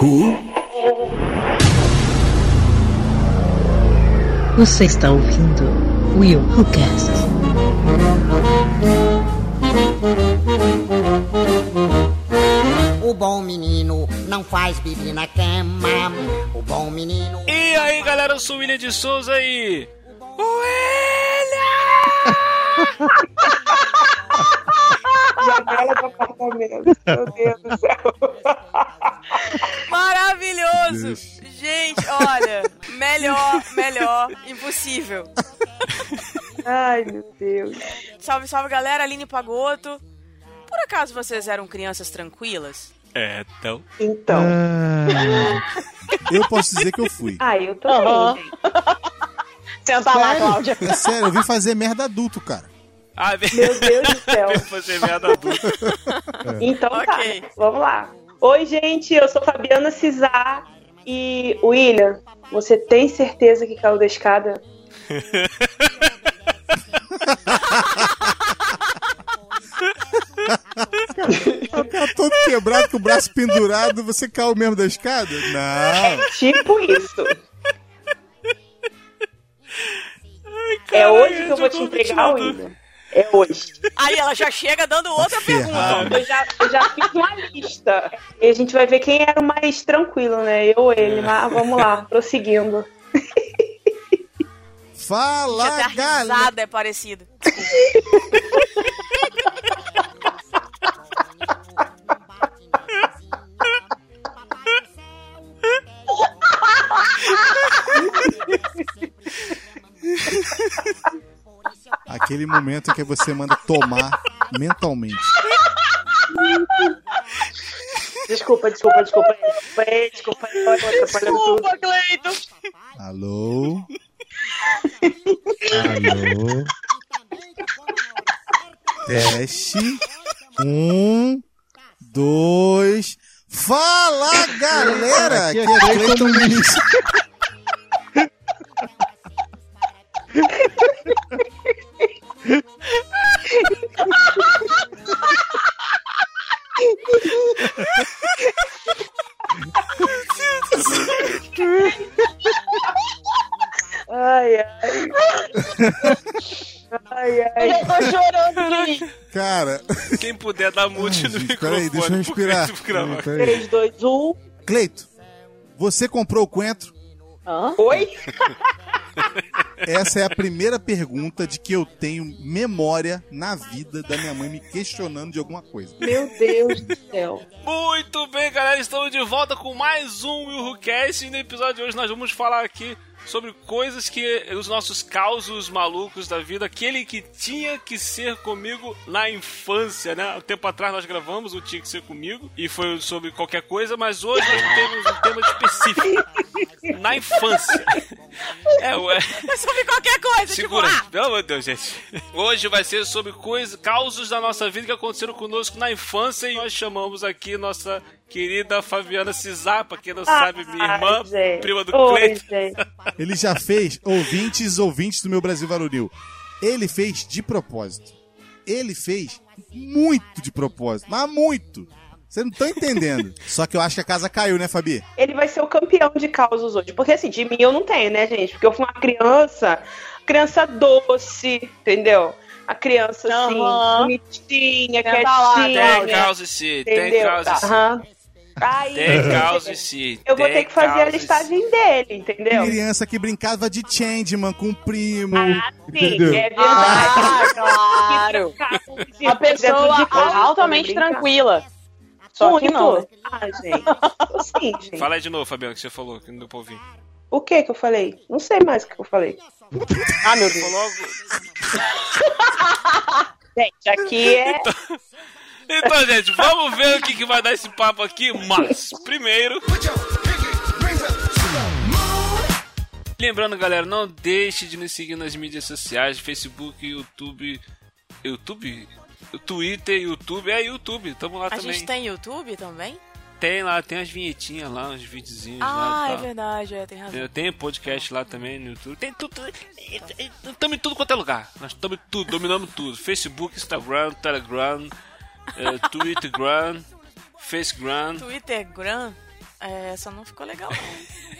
Who? Você está ouvindo Will Who Cast. O bom menino não faz bibi na cama. O bom menino. E aí, galera, eu sou o William de Souza e. William! Janela do apartamento. Ai, meu Deus. Salve, salve, galera, Aline Pagoto. Por acaso vocês eram crianças tranquilas? É, então. Então. Ah, eu posso dizer que eu fui. Ah, eu também, gente. Senta lá, Cláudia. É sério, eu vim fazer merda adulto, cara. Ah, Meu Deus do céu. fazer merda adulta. Então Ok. tá, vamos lá. Oi, gente, eu sou Fabiana Cisar e William, você tem certeza que caiu da escada? O cara todo quebrado, com o braço pendurado, você caiu mesmo da escada? Não. Tipo isso. é hoje que eu vou te entregar, William. É hoje. Aí ela já chega dando outra ferrado. pergunta. Eu já, eu já fiz uma lista. E a gente vai ver quem era o mais tranquilo, né? Eu ou ele. Mas vamos lá, prosseguindo. Fala, Até a galera. risada é parecida. Aquele momento em que você manda tomar mentalmente. Desculpa, desculpa, desculpa. Desculpa, desculpa. tudo. Desculpa, Cleiton. Alô? Alô? Teste. Um, dois. Fala, galera! Aqui é Cleiton Vinícius. Ai, ai. Ai, Eu ai. já tô chorando rir. Cara, Quem puder dar mute Ai, no gente, microfone. peraí, deixa eu respirar. Peraí. 3, 2, 1. Cleito, você comprou o coentro? Hã? Oi? Essa é a primeira pergunta de que eu tenho memória na vida da minha mãe me questionando de alguma coisa. Meu Deus do céu. Muito bem, galera, estamos de volta com mais um Will Who Cast e no episódio de hoje nós vamos falar aqui sobre coisas que os nossos causos malucos da vida, aquele que tinha que ser comigo na infância, né? Um tempo atrás nós gravamos o Tinha que Ser Comigo e foi sobre qualquer coisa, mas hoje nós temos um tema específico. Na infância. É, ué. É sobre qualquer coisa, Segura, tipo, ah, pelo amor de Deus, gente. Hoje vai ser sobre coisas, causos da nossa vida que aconteceram conosco na infância e nós chamamos aqui nossa querida Fabiana Cisar, pra quem não sabe, minha irmã, gente. prima do Oi, Cleiton. Ele já fez ouvintes, ouvintes do meu Brasil Varonil. Ele fez de propósito. Ele fez muito de propósito, mas muito. Você não tá entendendo. Só que eu acho que a casa caiu, né, Fabi? Ele vai ser o campeão de causos hoje. Porque assim, de mim eu não tenho, né, gente? Porque eu fui uma criança, criança doce, entendeu? A criança, assim, Aham. bonitinha, quietinha. Tem causa sim, tem entendeu? causa sim. Aham. Aí, sim. eu vou ter que fazer a listagem dele, entendeu? Criança que brincava de Changeman com o primo. Ah, sim, entendeu? é verdade. Ah, claro. Uma pessoa altamente tranquila. Só que não. Ah, gente. Sim, gente. Fala aí de novo, Fabiano, que você falou, que não deu pra ouvir. O que que eu falei? Não sei mais o que eu falei. Ah, meu Deus. Gente, aqui é. Então, gente, vamos ver o que, que vai dar esse papo aqui, mas primeiro. Lembrando, galera, não deixe de nos seguir nas mídias sociais, Facebook, YouTube, YouTube, Twitter, YouTube, é YouTube, tamo lá a também. gente tem YouTube também? Tem lá, tem as vinhetinhas lá, uns videozinhos lá Ah, é verdade, é, tem razão. Eu tenho podcast lá também no YouTube. Tem tudo. Estamos em tudo quanto é lugar. Nós estamos em tudo, dominamos tudo. Facebook, Instagram, Telegram, eh, Twittergram, Facegram. Twitter, Gram. É, essa não ficou legal, não.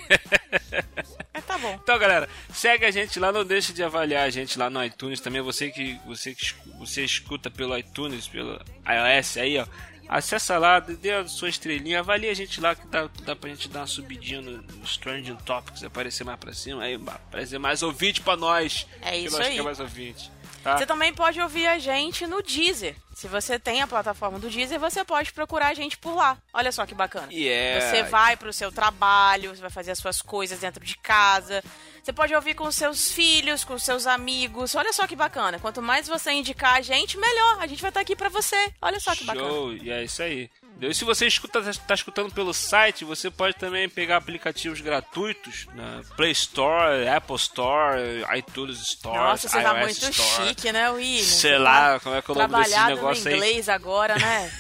é, tá bom. Então, galera, segue a gente lá, não deixe de avaliar a gente lá no iTunes também. Você que você que você escuta pelo iTunes, pelo iOS aí, ó. Acessa lá, dê a sua estrelinha, avalie a gente lá que dá, dá pra gente dar uma subidinha no, no Strange Topics, aparecer mais pra cima, aí aparecer mais ouvinte pra nós. É isso que nós aí. Quer mais ouvinte. Tá? Você também pode ouvir a gente no Deezer. Se você tem a plataforma do Deezer, você pode procurar a gente por lá. Olha só que bacana. Yeah. Você vai pro seu trabalho, você vai fazer as suas coisas dentro de casa. Você pode ouvir com seus filhos, com seus amigos. Olha só que bacana. Quanto mais você indicar a gente, melhor. A gente vai estar aqui para você. Olha só que bacana. Show, e é isso aí. E se você escuta, está escutando pelo site, você pode também pegar aplicativos gratuitos na Play Store, Apple Store, iTunes Store, Nossa, você iOS tá muito Store. chique, né, William? Sei Você lá, tá como é que é o nome desse negócio no aí. inglês agora, né?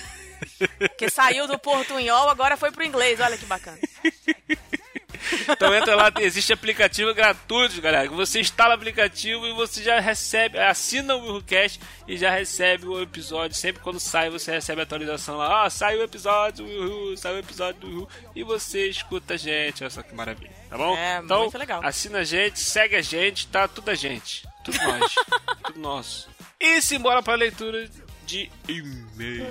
Porque saiu do portunhol, agora foi pro inglês. Olha que bacana. Então entra lá, existe aplicativo gratuito, galera. Você instala o aplicativo e você já recebe, assina o WilhoCast e já recebe o episódio. Sempre quando sai, você recebe a atualização lá. Ó, saiu o episódio do Wilhu, saiu o episódio do Wilhu. E você escuta a gente. Olha só que maravilha, tá bom? É, então, muito legal. assina a gente, segue a gente, tá? Tudo a gente. Tudo nós. tudo nosso. E simbora pra leitura de e-mail.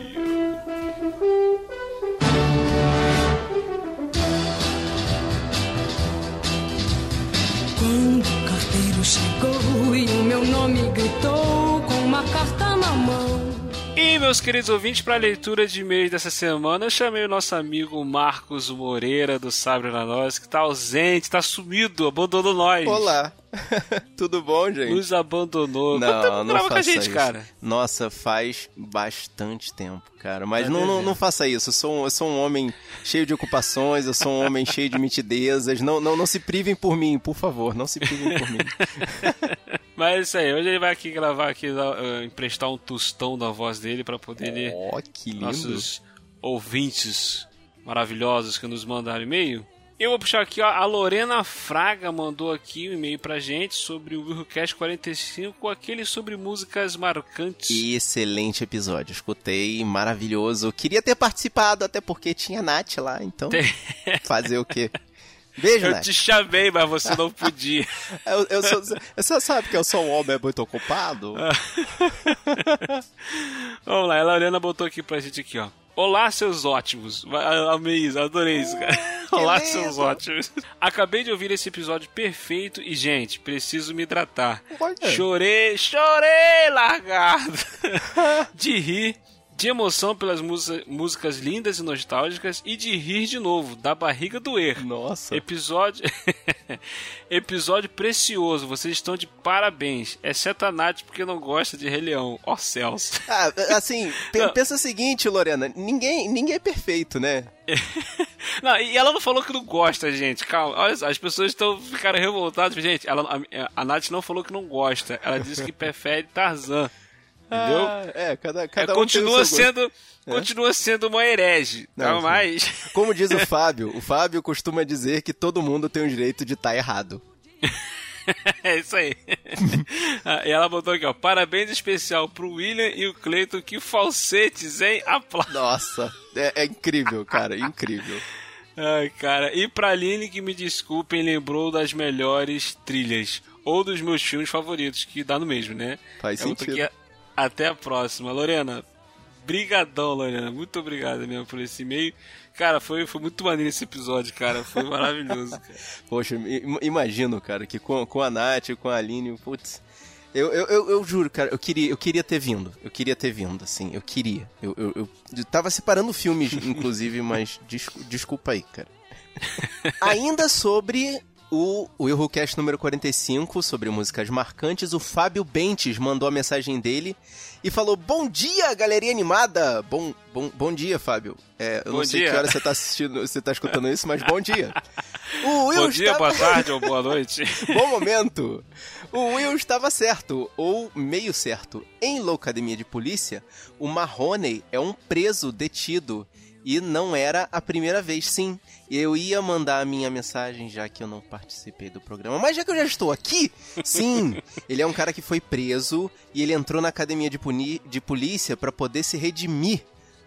O carteiro chegou e o meu nome gritou com uma carta na mão. E meus queridos ouvintes, para a leitura de e-mails dessa semana, eu chamei o nosso amigo Marcos Moreira do Sabre na Nós, que tá ausente, tá sumido, abandonou nós. Olá. Tudo bom, gente? Nos abandonou. Não, não grava faça com a gente, isso. cara? Nossa, faz bastante tempo, cara. Mas não, não, não faça isso. Eu sou, um, eu sou um homem cheio de ocupações, eu sou um homem cheio de mitidezas. Não, não, não se privem por mim, por favor. Não se privem por mim. Mas é isso aí, hoje ele vai aqui gravar aqui, eh, emprestar um tostão da voz dele para poder ler Ó, que lindo. nossos ouvintes maravilhosos que nos mandaram e-mail. Eu vou puxar aqui, ó, a Lorena Fraga mandou aqui um e-mail pra gente sobre o Willcast 45, aquele sobre músicas marcantes. Excelente episódio, escutei, maravilhoso. Queria ter participado, até porque tinha Nath lá, então fazer o quê? Beijo, Eu Nath. te chamei, mas você não podia. Eu, eu sou, você sabe que eu sou um homem muito ocupado? Vamos lá, a Lorena botou aqui pra gente aqui, ó. Olá, seus ótimos. Amei isso, adorei isso, cara. Olá, lindo. seus ótimos. Acabei de ouvir esse episódio perfeito e, gente, preciso me hidratar. Olha. Chorei, chorei, largado. de rir, de emoção pelas música- músicas lindas e nostálgicas e de rir de novo, da barriga doer. Nossa. Episódio. Episódio precioso, vocês estão de parabéns. Exceto a Nath, porque não gosta de Rei Leão. Ó céus. Ah, assim, pe- pensa o seguinte, Lorena, ninguém, ninguém é perfeito, né? Não, e ela não falou que não gosta, gente. Calma, olha só, as pessoas estão ficaram revoltadas. Gente, ela, a, a Nath não falou que não gosta. Ela disse que prefere Tarzan. Entendeu? Ah, é, cada, É, cada um tem o continua sendo. Continua sendo uma herege. Tá? Não, sim. Mas. Como diz o Fábio, o Fábio costuma dizer que todo mundo tem o direito de estar errado. É isso aí. Ah, e ela botou aqui, ó. Parabéns especial pro William e o Cleiton. Que falsetes, hein? Aplausos. Nossa, é, é incrível, cara, incrível. Ai, cara. E pra Aline, que me desculpem, lembrou das melhores trilhas. Ou dos meus filmes favoritos, que dá no mesmo, né? Faz Eu boto sentido. Até a próxima. Lorena, brigadão, Lorena. Muito obrigado mesmo por esse e-mail. Cara, foi, foi muito maneiro esse episódio, cara. Foi maravilhoso. cara. Poxa, im- imagino, cara, que com, com a Nath, com a Aline, putz. Eu, eu, eu, eu juro, cara, eu queria, eu queria ter vindo. Eu queria ter vindo, assim, eu queria. Eu, eu, eu, eu tava separando filmes, inclusive, mas descu- desculpa aí, cara. Ainda sobre o, Errocast número 45, sobre músicas marcantes, o Fábio Bentes mandou a mensagem dele e falou: Bom dia, galerinha animada! Bom, bom, bom dia, Fábio. É, eu Bom não sei dia. que hora você tá assistindo, você tá escutando isso, mas bom dia. O Will Bom dia, estava- boa tarde ou boa noite. Bom momento! O Will estava certo, ou meio certo. Em Loucademia de Polícia, o Marrone é um preso detido. E não era a primeira vez, sim. Eu ia mandar a minha mensagem já que eu não participei do programa. Mas já que eu já estou aqui, sim! Ele é um cara que foi preso e ele entrou na academia de, puni- de polícia para poder se redimir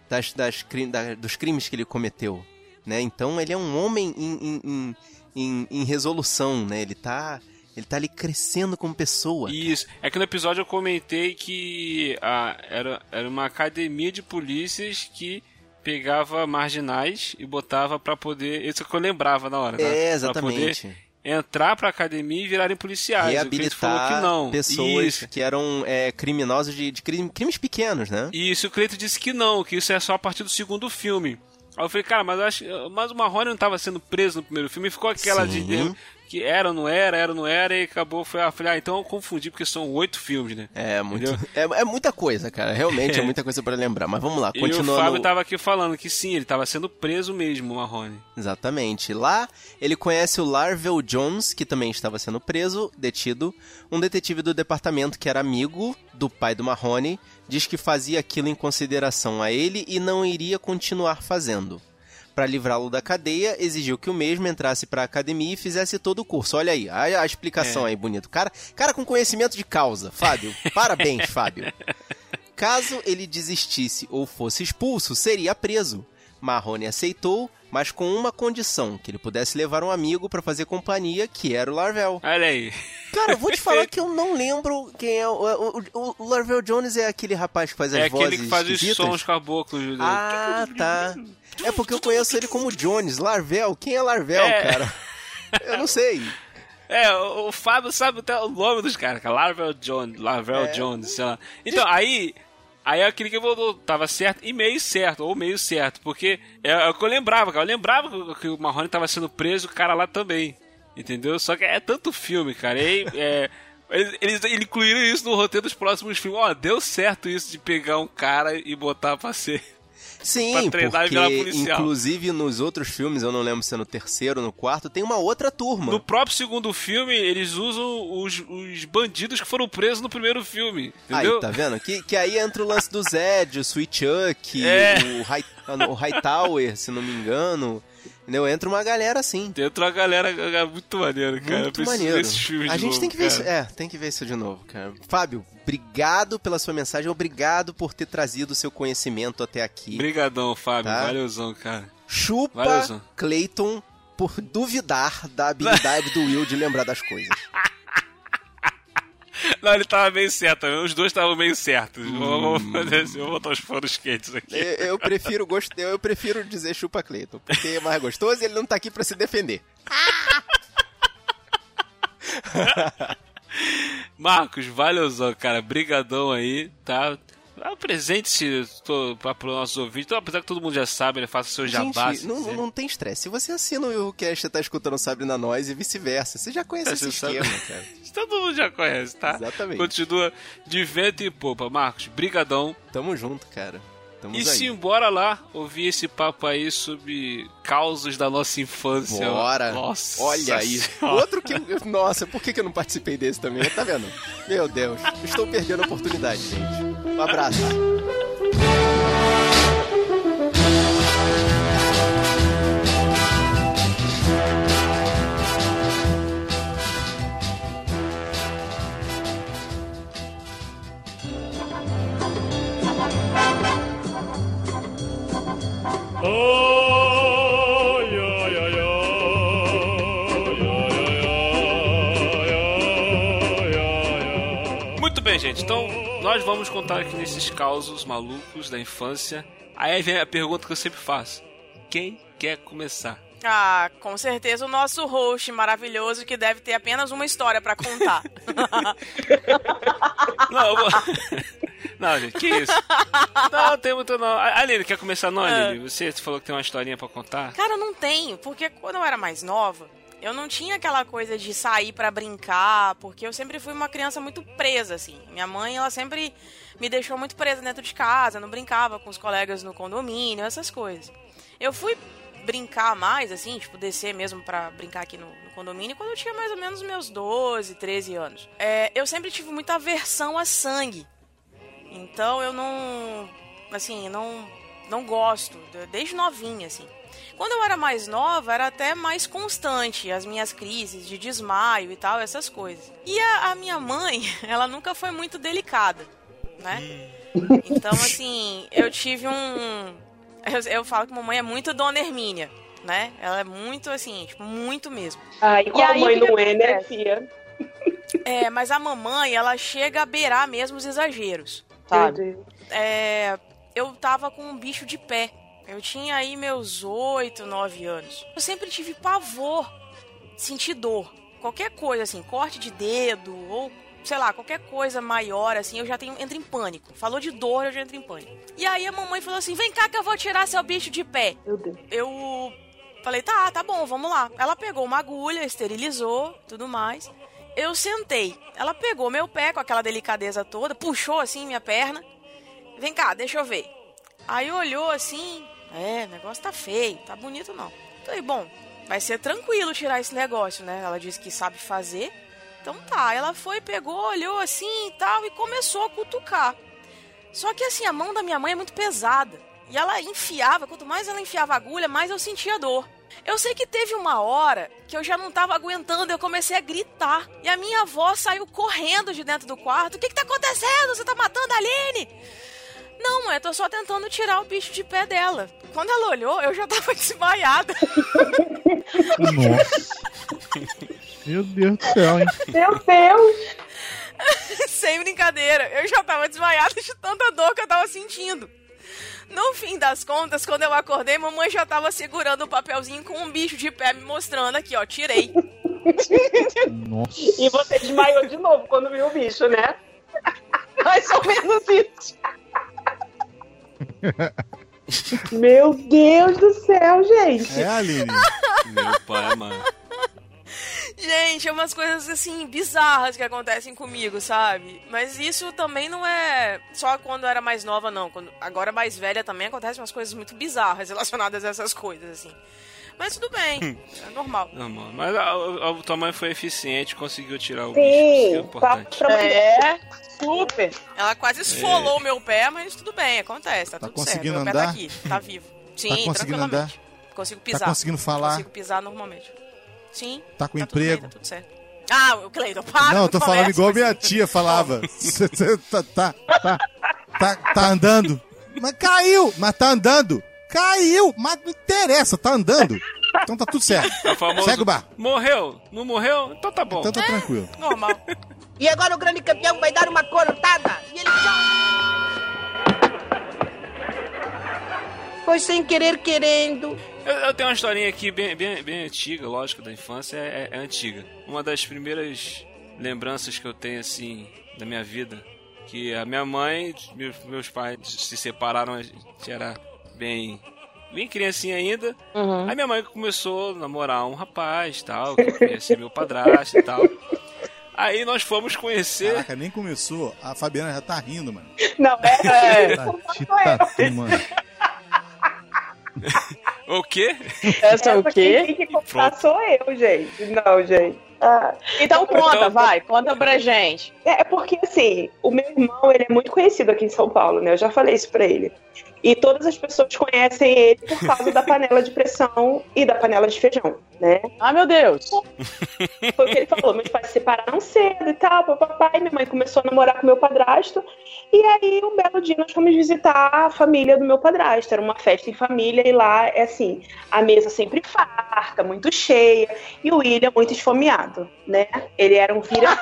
das, das da- dos crimes que ele cometeu. né? Então ele é um homem em, em, em, em, resolução, né? Ele tá ele tá ali crescendo como pessoa. Isso. É que no episódio eu comentei que ah, era, era uma academia de polícias que pegava marginais e botava para poder. Isso que eu lembrava na hora. Tá? É, exatamente. Pra poder entrar pra academia e virarem policiais. Reabilitar falou que não. pessoas Isso. que eram é, criminosos de, de crime- crimes pequenos, né? Isso, o Cleito disse que não, que isso é só a partir do segundo filme. Aí eu falei, cara, mas eu acho. Mas o Marrone não estava sendo preso no primeiro filme e ficou aquela Sim. de. Que era ou não era, era ou não era, e acabou. Foi, ah, falei, ah, então eu confundi, porque são oito filmes, né? É, muito, é, é muita coisa, cara. Realmente é muita coisa pra lembrar. Mas vamos lá, E o continuando. Fábio tava aqui falando que sim, ele tava sendo preso mesmo, o Marrone. Exatamente. Lá ele conhece o Larvel Jones, que também estava sendo preso, detido. Um detetive do departamento que era amigo do pai do Marrone, diz que fazia aquilo em consideração a ele e não iria continuar fazendo. Para livrá-lo da cadeia, exigiu que o mesmo entrasse para a academia e fizesse todo o curso. Olha aí, a, a explicação É. aí, bonito. Cara, cara com conhecimento de causa. Fábio, parabéns, Fábio. Caso ele desistisse ou fosse expulso, seria preso. Marrone aceitou, mas com uma condição, que ele pudesse levar um amigo para fazer companhia, que era o Larvel. Olha aí. Cara, eu vou te falar que eu não lembro quem é. O, o, o- Larvel Jones é aquele rapaz que faz as é vozes aquele que faz os esquisitas? sons caboclos. Ah, tá. É porque eu conheço ele como Jones. Larvel. Quem é Larvel, É. cara? Eu não sei. É, o, o Fábio sabe até o nome dos caras, cara. Larvel Jones, Larvel É. Jones, sei lá. Então, aí. Aí é aquele que voltou, tava certo e meio certo, ou meio certo, porque é, é o que eu lembrava, cara. Eu lembrava que, o Marrone tava sendo preso, o cara lá também. Entendeu? Só que é tanto filme, cara. E é, eles, eles, incluíram isso no roteiro dos próximos filmes. Ó, deu certo isso de pegar um cara e botar pra ser. Sim, porque inclusive nos outros filmes, eu não lembro se é no terceiro ou no quarto, tem uma outra turma. No próprio segundo filme, eles usam os, os bandidos que foram presos no primeiro filme. Entendeu? Aí, tá vendo? Que, que aí entra o lance do Zed, o Sweet Chuck, É. o, High, o Hightower, se não me engano. Entendeu? Entra uma galera assim. Tem uma galera é muito maneira, cara. Muito maneiro. A gente novo, tem que ver cara. isso. É, tem que ver isso de novo, cara. Fábio, obrigado pela sua mensagem, obrigado por ter trazido o seu conhecimento até aqui. Obrigadão, Fábio. Tá? Valeuzão, cara. Chupa Valeuzão. Clayton por duvidar da habilidade do Will de lembrar das coisas. Não, ele tava meio certo. Os dois estavam meio certos. Vou, vou fazer assim, vou botar os foros quentes aqui. Eu, eu prefiro gost... eu prefiro dizer chupa Clayton, porque é mais gostoso e ele não tá aqui pra se defender. Marcos, valeuzão, cara. Brigadão aí, tá? Apresente-se para os nossos ouvintes. Então, apesar que todo mundo já sabe, ele faça seu jabá. Gente, não, não tem estresse. Se você assina o Willcast e tá escutando Sabrina Nós e vice-versa, você já conhece É, esse sabe. esquema, cara. Todo mundo já conhece, tá? Exatamente. Continua de vento e popa. Marcos, brigadão. Tamo junto, cara. Tamo E aí. sim, bora lá ouvir esse papo aí sobre causos da nossa infância. Bora. Nossa Olha aí. Outro que. Nossa, por que, que eu não participei desse também? Tá vendo? Meu Deus. Estou perdendo a oportunidade, gente. Um abraço. Muito bem, gente. Então, nós vamos contar aqui nesses causos malucos da infância. Aí vem a pergunta que eu sempre faço: quem quer começar? Ah, com certeza o nosso host maravilhoso que deve ter apenas uma história pra contar. Não, vou... não, gente, que isso? Não, tem muito não. Aline, quer começar não, É. Aline? Você falou que tem uma historinha pra contar? Cara, eu não tenho, porque quando eu era mais nova, eu não tinha aquela coisa de sair pra brincar, porque eu sempre fui uma criança muito presa, assim. Minha mãe, ela sempre me deixou muito presa dentro de casa, não brincava com os colegas no condomínio, essas coisas. Eu fui brincar mais, assim, tipo, descer mesmo pra brincar aqui no, no condomínio, quando eu tinha mais ou menos meus 12, 13 anos. É, eu sempre tive muita aversão a sangue. Então eu não. Assim, não, não gosto, de- desde novinha, assim. Quando eu era mais nova, era até mais constante as minhas crises de desmaio e tal, essas coisas. E a, a minha mãe, ela nunca foi muito delicada, né? Então, assim, eu tive um. Eu, eu falo que mamãe é muito Dona Hermínia. né? Ela é muito assim, tipo, muito mesmo. Ai, E qual aí, mãe o que não é, né, filha? É, mas a mamãe, ela chega a beirar mesmo os exageros. Sabe? É, eu tava com um bicho de pé. Eu tinha aí meus 8, 9 anos. Eu sempre tive pavor, sentir dor. Qualquer coisa assim, corte de dedo ou sei lá, qualquer coisa maior assim, eu já tenho entro em pânico. Falou de dor, eu já entro em pânico. E aí a mamãe falou assim: "Vem cá que eu vou tirar seu bicho de pé". Meu Deus. Eu falei: "Tá, tá bom, vamos lá". Ela pegou uma agulha, esterilizou, tudo mais. Eu sentei. Ela pegou meu pé com aquela delicadeza toda, puxou assim minha perna. Vem cá, deixa eu ver. Aí olhou assim, é, o negócio tá feio, tá bonito não. Falei, bom, vai ser tranquilo tirar esse negócio, né? Ela disse que sabe fazer. Então tá, ela foi, pegou, olhou assim e tal e começou a cutucar. Só que assim, a mão da minha mãe é muito pesada. E ela enfiava, quanto mais ela enfiava a agulha, mais eu sentia dor. Eu sei que teve uma hora que eu já não tava aguentando, eu comecei a gritar. E a minha avó saiu correndo de dentro do quarto. O que que tá acontecendo? Você tá matando a Aline? Não, mãe, eu tô só tentando tirar o bicho de pé dela. Quando ela olhou, eu já tava desmaiada. Nossa. Meu Deus do céu, hein? Meu Deus! Sem brincadeira, eu já tava desmaiada de tanta dor que eu tava sentindo. No fim das contas, quando eu acordei, mamãe já tava segurando o papelzinho com um bicho de pé me mostrando aqui, ó, tirei. Nossa. E você desmaiou de novo quando viu o bicho, né? Mais ou menos isso. Meu Deus do céu, gente. É, Aline. Meu pai, mano. Gente, é umas coisas assim bizarras que acontecem comigo, sabe? Mas isso também não é só quando eu era mais nova, não. Quando agora mais velha também acontecem umas coisas muito bizarras relacionadas a essas coisas, assim. Mas tudo bem, é normal. Não, mano. Mas a, a, a tua mãe foi eficiente, conseguiu tirar o bicho. Que é Sim, importante. pra É, super. Ela quase esfolou o meu pé, mas tudo bem, acontece, tá, Tá tudo conseguindo certo. Meu pé andar? tá aqui, tá vivo. Sim, Tá conseguindo tranquilamente. Consigo pisar. Tá conseguindo falar? Consigo pisar normalmente. Sim. Tá com tudo bem, emprego? tá tudo certo. Ah, o Cleiton, para. Não, eu tô falando igual minha tia falava. Cê- cê tá, tá, tá, tá, tá andando. Mas caiu, mas tá andando. Caiu, mas não interessa, tá andando. Então tá tudo certo. É famoso, Segue o bar. Morreu? Não morreu? Então tá bom. Então tá tranquilo. Normal. E agora o grande campeão vai dar uma corotada. E ele Foi sem querer querendo. Eu, eu tenho uma historinha aqui bem, bem, bem antiga, lógico, da infância, é, é antiga. Uma das primeiras lembranças que eu tenho, assim, da minha vida, que a minha mãe, meus, meus pais se separaram, a gente era bem, bem criancinha ainda. Uhum. Aí minha mãe começou a namorar um rapaz, tal, que ia ser meu padrasto e tal. Aí nós fomos conhecer... Caraca, nem começou. A Fabiana já tá rindo, mano. Não, é. Tati tatu, mano. O quê? Essa é o Quem quê? tem que contar sou eu, gente. Não, gente. Ah, Então conta, Então- vai, conta pra gente. É porque, assim, o meu irmão, ele é muito conhecido aqui em São Paulo, né? Eu já falei isso pra ele. E todas as pessoas conhecem ele por causa da panela de pressão e da panela de feijão, né? Ai, meu Deus. Foi o que ele falou. Meus pais se separaram cedo e tal, papai. Minha mãe começou a namorar com meu padrasto. E aí, um belo dia, nós fomos visitar a família do meu padrasto. Era uma festa em família e lá, é assim, a mesa sempre farta, muito cheia. E o William muito esfomeado, né? Ele era um vira...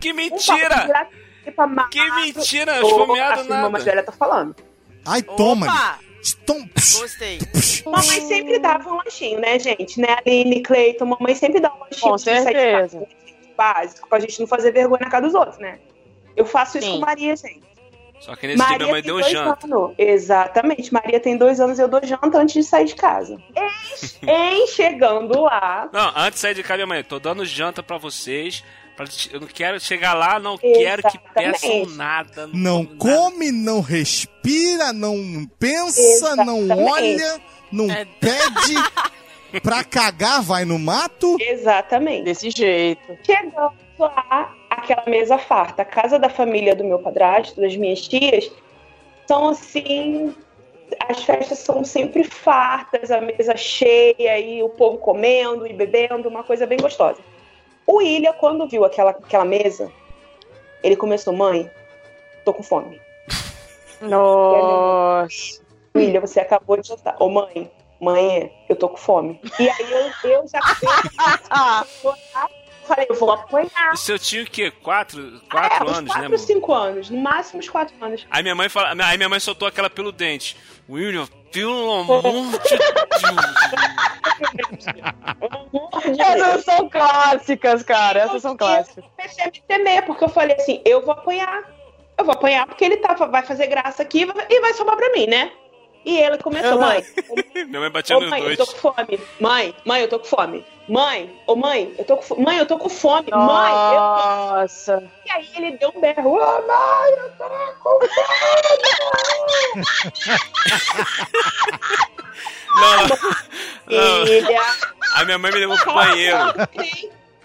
Um Que um mentira! papo Que mentira! Esfomeado a sua irmã mais nada! velha tá falando. Ai, toma. Opa! Tom, Gostei. Mamãe sempre dava um lanchinho, né, gente? Né, Aline, Cleiton, mamãe sempre dá um lanchinho Com de sair de certeza. casa, básico, pra gente não fazer vergonha na cara dos outros, né? Eu faço isso Sim. com Maria, gente. Só que nesse dia minha mãe tem deu dois janta. anos. Exatamente. Maria tem dois anos e eu dou janta antes de sair de casa. Em, em chegando lá. Não, antes de sair de casa, minha mãe, tô dando janta pra vocês. Eu não quero chegar lá, não quero que peçam Exatamente. nada. Não nada. come, não respira, não pensa, não Exatamente. olha, não É. pede. Pra cagar, vai no mato. Exatamente. Desse jeito. Chegando lá, aquela mesa farta. A casa da família do meu padrasto, das minhas tias, são assim. As festas são sempre fartas, a mesa cheia e o povo comendo e bebendo, uma coisa bem gostosa. O William, quando viu aquela, aquela mesa, ele começou: Mãe, tô com fome. Nossa. William, você acabou de jantar. Ô, mãe, mãe, eu tô com fome. E aí eu, eu já falei, eu vou apanhar. O seu tio o quê? Quatro, É, quatro uns anos, quatro né, amor? cinco anos, no máximo uns quatro anos. Aí minha mãe fala, aí minha mãe soltou aquela pelo dente. William, pelo amor de Deus. Essas são clássicas, cara. Essas são clássicas. Eu comecei a me temer, porque eu falei assim, eu vou apanhar. Eu vou apanhar porque ele tá, vai fazer graça aqui e vai sobrar pra mim, né? E ele começou, Uhum. mãe, Minha mãe batia nos mãe, dois. eu tô com fome. Mãe, mãe, eu tô com fome. Mãe, ô mãe, eu tô com fome. Mãe, eu tô com fome. Mãe, eu. Nossa. E aí ele deu um berro. Ô, mãe, eu tô com Não, não. fome. Não. Filha. A minha mãe me levou pro banheiro.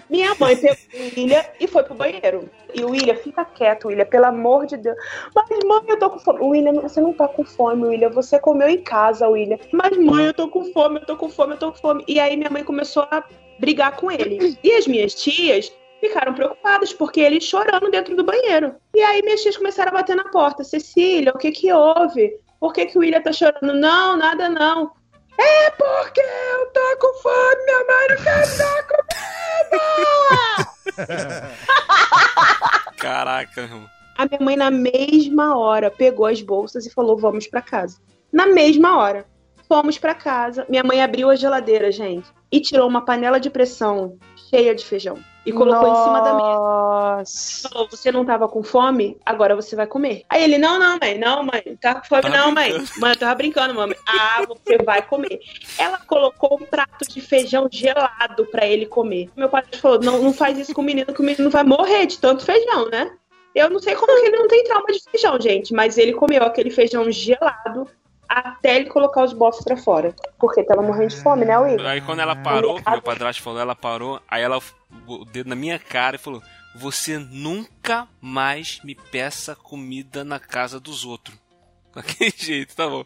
Minha mãe pegou o William e foi pro banheiro. E o William, fica quieto, William, pelo amor de Deus. Mas, mãe, eu tô com fome. William, você não tá com fome, William. Você comeu em casa, William. Mas, mãe, eu tô com fome, eu tô com fome, eu tô com fome. E aí minha mãe começou a brigar com ele. E as minhas tias ficaram preocupadas, porque ele chorando dentro do banheiro. E aí minhas tias começaram a bater na porta. Cecília, o que que houve? Por que que o William tá chorando? Não, nada não. É porque eu tô com fome, minha mãe não quer dar comida! Caraca, irmão. A minha mãe, na mesma hora, pegou as bolsas e falou: Vamos pra casa. Na mesma hora. Fomos pra casa. Minha mãe abriu a geladeira, gente, e tirou uma panela de pressão cheia de feijão. E colocou em cima da mesa. Nossa. Falou: Você não tava com fome? Agora você vai comer. Aí ele: Não, não, mãe. Não, mãe. Não tá com fome, Tava não, mãe. brincando. Mãe, eu tava brincando, mamãe. Ah, você vai comer. Ela colocou um prato de feijão gelado pra ele comer. Meu pai falou: Não, não faz isso com o menino, que o menino vai morrer de tanto feijão, né? Eu não sei como que ele não tem trauma de feijão, gente, mas ele comeu aquele feijão gelado até ele colocar os bofs pra fora. Porque tava morrendo de fome, né, Will? Aí quando ela parou, meu padrasto falou, ela parou, aí ela o dedo na minha cara e falou: Você nunca mais me peça comida na casa dos outros. Daquele jeito, tá bom.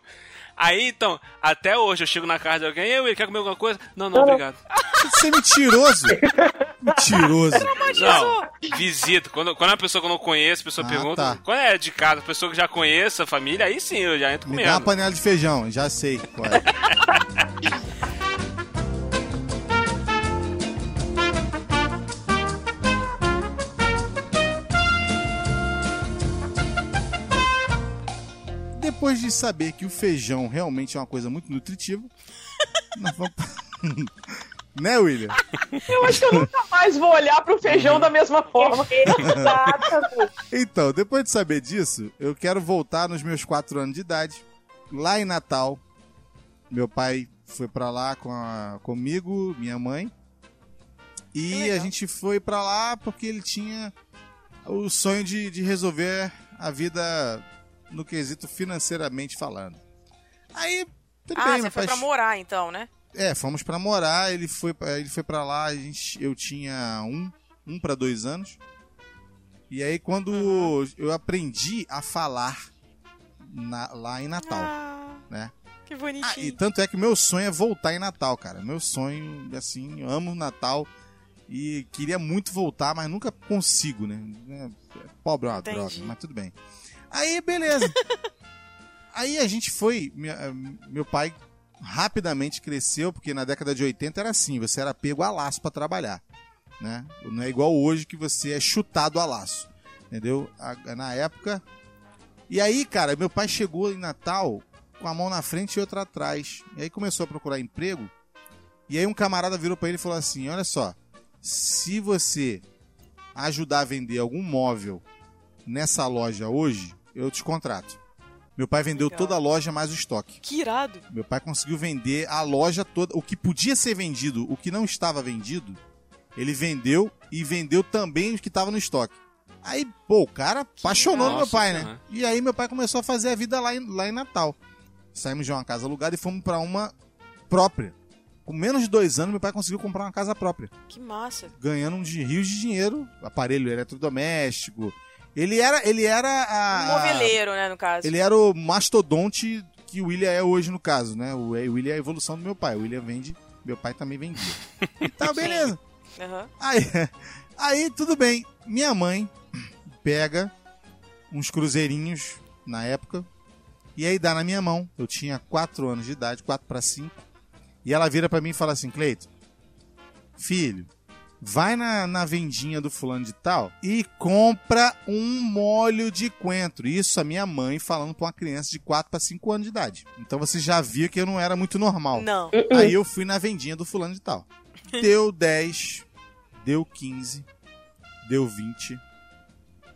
Aí então, até hoje eu chego na casa de alguém, eu, ele quer comer alguma coisa? Não, não, obrigado. Você é mentiroso. Mentiroso. Não, visita. Quando, quando é uma pessoa que eu não conheço, a pessoa Ah, pergunta. tá. Quando é de casa, a pessoa que já conheço, a família, aí sim eu já entro Me comendo. dá uma panela de feijão, já sei qual é. Depois de saber que o feijão realmente é uma coisa muito nutritiva, nós vamos... né, William? Eu acho que eu nunca mais vou olhar pro feijão da mesma forma. Então, depois de saber disso, eu quero voltar nos meus quatro anos de idade, lá em Natal. Meu pai foi pra lá com a- comigo, minha mãe. E a gente foi pra lá porque ele tinha o sonho de, de resolver a vida no quesito financeiramente falando. Aí, tudo Ah, bem, você meu foi pai pra morar então, né? é, fomos pra morar, ele foi, pra- ele foi para lá, a gente, eu tinha um, um para dois anos. E aí quando eu aprendi a falar na- lá em Natal, Ah, né? que Ah, bonitinho. e tanto é que meu sonho é voltar em Natal, cara. Meu sonho, assim, amo Natal e queria muito voltar, mas nunca consigo, né? É, Pobre é uma Entendi. droga, mas tudo bem. Aí, beleza. aí a gente foi, minha- meu pai rapidamente cresceu, porque na década de 80 era assim, você era pego a laço pra trabalhar, né? Não é igual hoje que você é chutado a laço, entendeu? Na época... E aí, cara, meu pai chegou em Natal com a mão na frente e outra atrás. E aí começou a procurar emprego. E aí um camarada virou pra ele e falou assim: "Olha só, se você ajudar a vender algum móvel nessa loja hoje, eu te contrato." Meu pai vendeu Legal. toda a loja mais o estoque. Que irado. Meu pai conseguiu vender a loja toda, o que podia ser vendido, o que não estava vendido, ele vendeu e vendeu também o que estava no estoque. Aí, pô, o cara apaixonou no meu pai, né? Senhora. E aí meu pai começou a fazer a vida lá em, lá em Natal. Saímos de uma casa alugada e fomos pra uma própria. Com menos de dois anos, meu pai conseguiu comprar uma casa própria. Que massa. Ganhando um de rios de dinheiro, aparelho eletrodoméstico. Ele era, ele era a... Um moveleiro, né, no caso. Ele era o mastodonte que o William é hoje, no caso, né? O o William é a evolução do meu pai. O William vende, meu pai também vendia. Tá, beleza. Aham. Aí, aí, tudo bem. Minha mãe pega uns cruzeirinhos na época e aí dá na minha mão. Eu tinha 4 anos de idade, 4 para 5. E ela vira pra mim e fala assim, Cleito, filho, vai na, na vendinha do fulano de tal e compra um molho de coentro. Isso a minha mãe falando pra uma criança de 4 para 5 anos de idade. Então você já via que eu não era muito normal. Não. Aí eu fui na vendinha do fulano de tal. Deu 10, deu 15, deu 20.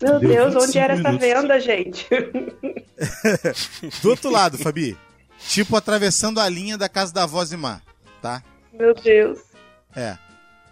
Meu Deu Deus, 25 onde era essa minutos. venda, gente? Do outro lado, Fabi. Tipo atravessando a linha da casa da avó Zimar, tá? Meu Deus. É.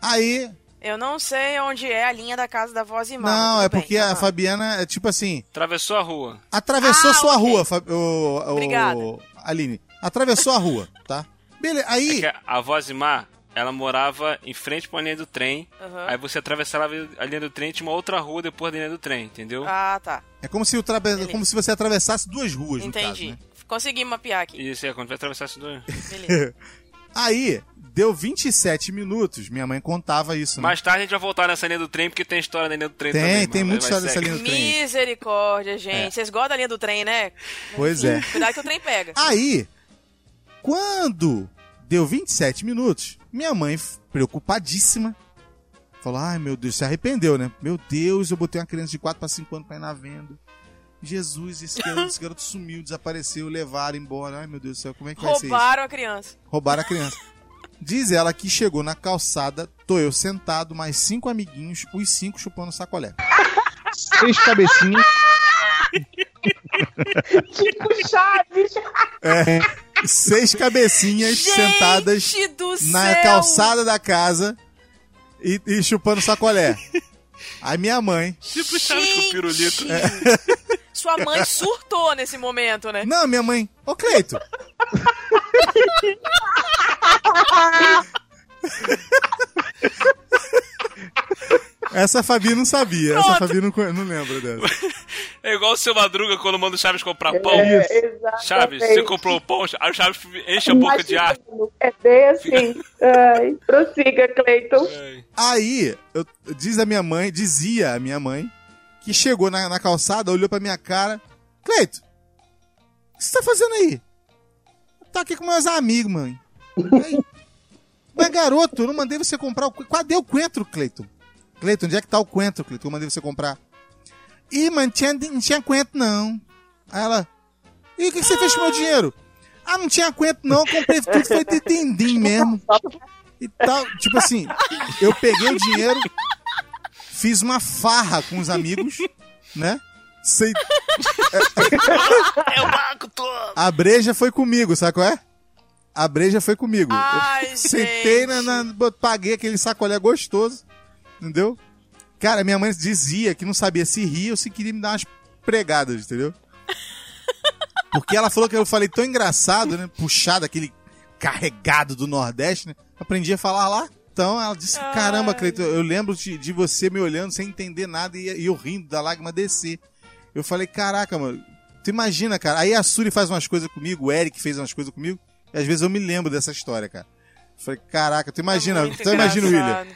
Aí. Eu não sei onde é a linha da casa da voz irmã. Não, é porque a Fabiana é tipo assim. Atravessou a rua. Atravessou Ah, sua ok. rua, Fab... o, o- Obrigada. Aline. Atravessou a rua, tá? Beleza. Aí. É que a avó Zimar, ela morava em frente pra linha do trem. Aham. Aí você atravessava a linha do trem e tinha uma outra rua depois da linha do trem, entendeu? Ah, tá. É como se, o tra- como se você atravessasse duas ruas, no caso, Entendi. né? Consegui mapear aqui. Isso é, quando vai atravessar esses dois. Beleza. Aí, deu 27 minutos. Minha mãe contava isso, né? Mais tarde a gente vai voltar nessa linha do trem, porque tem história da linha do trem Tem, também. tem mano. muita história dessa linha do trem. Misericórdia, gente. É. Vocês gostam da linha do trem, né? Pois é. Cuidado que o trem pega. Aí, quando deu 27 minutos, minha mãe, preocupadíssima, falou: Ai meu Deus, se arrependeu, né? Meu Deus, eu botei uma criança de 4 para 5 anos pra ir na venda. Jesus, esse garoto, esse garoto sumiu, desapareceu, levaram embora. Ai meu Deus do céu, como é que vai ser isso? Roubaram a criança. Roubaram a criança. Diz ela que chegou na calçada, tô eu sentado, mais cinco amiguinhos, os cinco chupando sacolé. Seis cabecinhas. Tipo Chaves. É, seis cabecinhas sentadas Gente do na céu! calçada da casa e, e chupando sacolé. Aí minha mãe. Tipo Chaves com pirulito. Sua mãe surtou nesse momento, né? Não, minha mãe. Ô, Cleito. Essa a Fabi não sabia. Essa a Fabi não, não lembra dessa. É igual o seu Madruga quando manda o Chaves comprar pão. É, Chaves, você comprou o pão, aí o Chaves enche a boca de ar. É bem assim. Ai, prossiga, Cleiton. Aí, eu- diz a minha mãe, dizia a minha mãe, que chegou na, na calçada, olhou pra minha cara. Cleito, o que você tá fazendo aí? Tá aqui com meus amigos, mãe. Mas garoto, eu não mandei você comprar o. Cadê o coentro, Cleiton? Cleiton, onde é que tá o coentro, Cleiton? Eu mandei você comprar. Ih, mas não tinha, não tinha coentro, não. Aí ela. E o que você fez com o meu dinheiro? Ah, não tinha coentro, não. Eu comprei tudo, foi de tendim mesmo. E tal. Tipo assim, eu peguei o dinheiro, fiz uma farra com os amigos, né? Sei. É o banco todo. A breja foi comigo, sabe qual é? A breja foi comigo. Ai, eu sentei na, na- Paguei aquele sacolé gostoso. Entendeu? Cara, minha mãe dizia que não sabia se ria ou se queria me dar umas pregadas, entendeu? Porque ela falou que eu falei tão engraçado, né? Puxado, aquele carregado do Nordeste, né? Aprendi a falar lá. Então ela disse: Caramba, Cleiton, eu lembro de, de você me olhando sem entender nada e, e eu rindo da lágrima descer. Eu falei: Caraca, mano, tu imagina, cara. Aí a Suri faz umas coisas comigo, o Eric fez umas coisas comigo, e às vezes eu me lembro dessa história, cara. Eu falei: Caraca, tu imagina, muito tu imagina, William.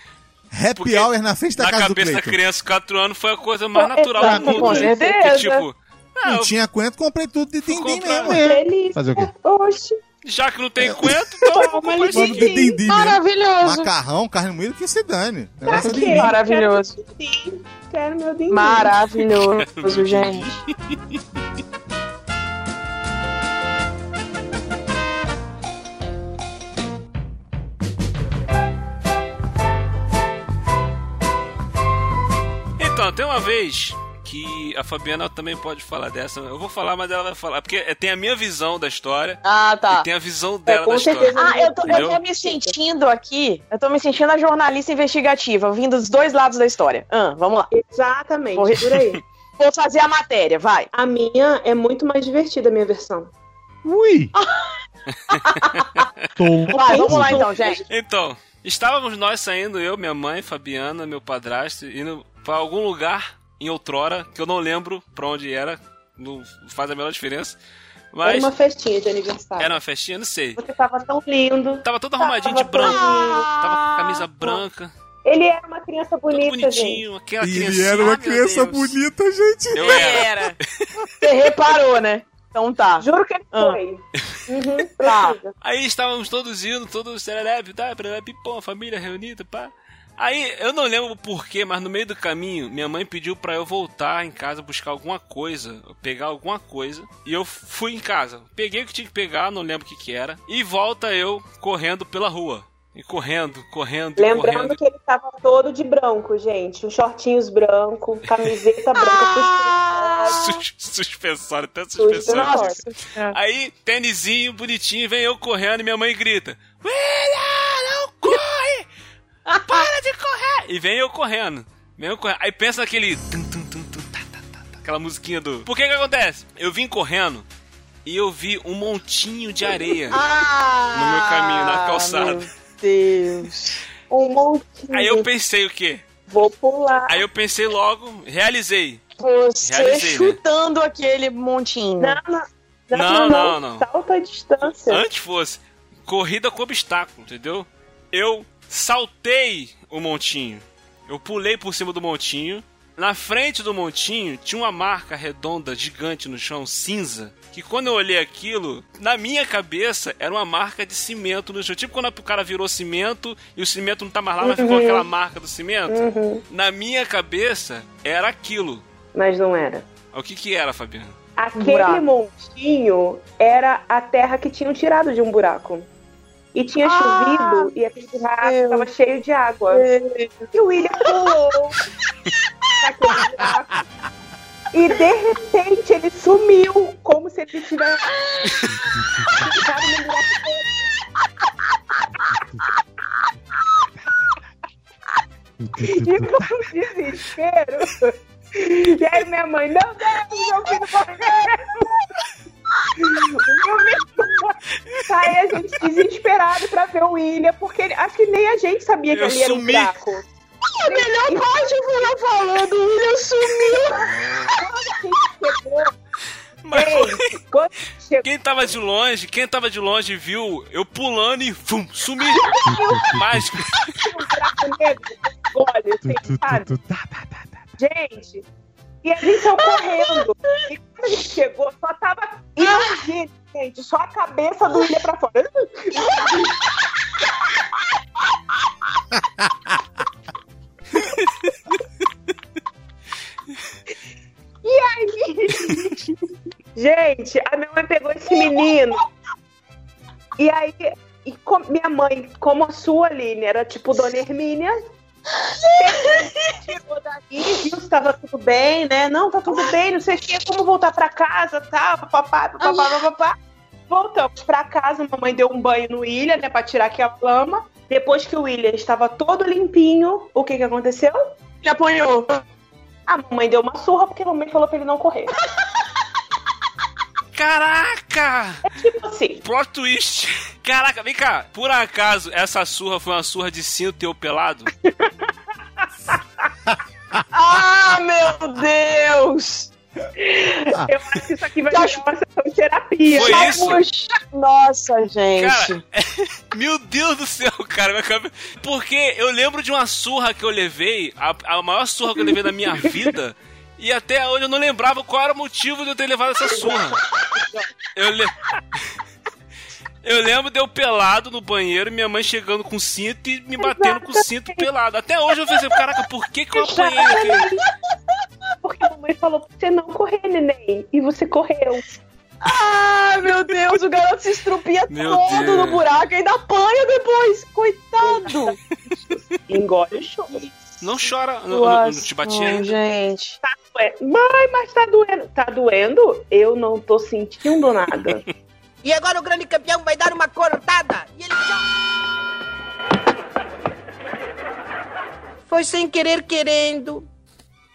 Happy Porque hour na frente da Na casa do cabeça da Cleiton. criança, 4 anos, foi a coisa mais natural Exato, do mundo. com certeza. Porque, tipo, ah, Não eu- tinha coentro, comprei tudo de dindim mesmo. Delícia. Fazer o quê? Oxe. Já que não tem coentro, então Vamos dindim mesmo. Maravilhoso. Macarrão, carne moída, que se dane. É dindim. Maravilhoso. Quero. Quero meu dindim. Maravilhoso, gente. Então, tem uma vez que a Fabiana também pode falar dessa. Eu vou falar, mas ela vai falar. Porque tem a minha visão da história Ah, tá. e tem a visão dela com da história. certeza. Ah, eu tô, eu tô me sentindo aqui. Eu tô me sentindo a jornalista investigativa, vindo dos dois lados da história. Ah, vamos lá. Exatamente, Vou- por aí. Vou fazer a matéria, vai. A minha é muito mais divertida, a minha versão. Ui! Tô Vai, vamos lá então, gente. Então, estávamos nós saindo, eu, minha mãe, Fabiana, meu padrasto, indo pra algum lugar em outrora, que eu não lembro pra onde era, não faz a menor diferença. Era Mas uma festinha de aniversário. era uma festinha, não sei. Você tava tão lindo. Tava todo arrumadinho de Tava branco, tão- tava com camisa branca, Ele era uma criança todo bonita, gente. bonitinho, aquela E criança. ele era uma Ah, criança Deus. bonita, gente. Eu era. Era. Você reparou, né? Então tá. Juro que ele Ah. foi. Uhum, Tá. Aí estávamos todos indo, todos serelepe, tá? Serelepe, pô, família reunida, pá. Aí, eu não lembro o porquê, mas no meio do caminho, minha mãe pediu pra eu voltar em casa buscar alguma coisa, pegar alguma coisa, e eu fui em casa. Peguei o que tinha que pegar, não lembro o que que era, e volta eu correndo pela rua. E correndo, correndo, Lembrando correndo. que ele tava todo de branco, gente. Os shortinhos brancos, camiseta branca, Ah! Sus- Suspensório, até suspensório. Nossa. Aí, tênisinho, bonitinho, vem eu correndo e minha mãe grita: William! Para de correr! E vem eu correndo. Vem eu correndo. Aí pensa naquele. tá, tá, tá, aquela musiquinha do. Por que que acontece? Eu vim correndo e eu vi um montinho de areia Ah, no meu caminho, na calçada. Meu Deus. Um montinho. Aí eu pensei o quê? Vou pular. Aí eu pensei logo, realizei. Você Realizei, né? chutando aquele montinho. Não, não, não, Não, não, não. Salto à distância. Antes fosse corrida com obstáculo, entendeu? Eu saltei o montinho. Eu pulei por cima do montinho. Na frente do montinho tinha uma marca redonda gigante no chão, cinza. Que quando eu olhei aquilo, na minha cabeça era uma marca de cimento no chão. Tipo quando o cara virou cimento e o cimento não tá mais lá, mas ficou aquela marca do cimento. Uhum. Na minha cabeça era aquilo. Mas não era. O que que era, Fabiano? Aquele buraco. montinho era a terra que tinham tirado de um buraco. E tinha Ah, chovido e aquele buraco Deus. estava cheio de água. E o William pulou naquele buraco. E de repente ele sumiu, como se ele tivesse ficado no buraco E com desespero. E aí minha mãe, meu Deus, meu filho morreu! Gente desesperado pra ver o William, porque ele- acho que nem a gente sabia que Eu ali era um sumi. buraco. A melhor parte foi eu falando, o William sumiu. Mas Gente, quando chegou Quem tava de longe, quem tava de longe viu eu pulando e fum, sumi. Mágico. um olha, assim, sabe? Gente, e a gente saiu correndo. E quando a gente chegou, só tava. Imagine, gente, só a cabeça do William pra fora. E aí, gente, a minha mãe pegou esse menino. E aí, e com- minha mãe, como a sua, Aline, era tipo Dona Hermínia, tirou dali, viu se tava tudo bem, né? Não, tá tudo bem, não sei o que, como voltar pra casa, tá? Papapá, papapá, papapá. Voltamos pra casa, a mamãe deu um banho no William, né, pra tirar aquela lama. Depois que o William estava todo limpinho, o que que aconteceu? Ele apanhou. A mamãe deu uma surra porque a mamãe falou pra ele não correr. Caraca! Tipo assim, Plot twist. Caraca, vem cá. Por acaso, essa surra foi uma surra de cinto teu pelado? Ah, meu Deus! eu acho que isso aqui vai virar uma sessão de terapia. Foi Já isso? Nossa, gente. Cara, meu Deus do céu, cara. Porque eu lembro de uma surra que eu levei, a, a maior surra que eu levei na minha vida, e até hoje eu não lembrava qual era o motivo de eu ter levado essa surra. Eu, le... eu lembro de eu pelado no banheiro, minha mãe chegando com cinto e me batendo com cinto pelado. Até hoje eu pensei, caraca, por que, que eu apanhei naquele... Porque a mamãe falou pra você não correr, neném. E você correu. Ai, meu Deus, o garoto se estrupia Meu todo Deus. no buraco e ainda apanha depois. Coitado. Engole o choro. Não chora, não, não- não te bati Nossa, ainda. gente. Ué, Mãe, mas tá doendo. Tá doendo? Eu não tô sentindo nada. E agora o grande campeão vai dar uma corotada. E ele já... Foi sem querer querendo.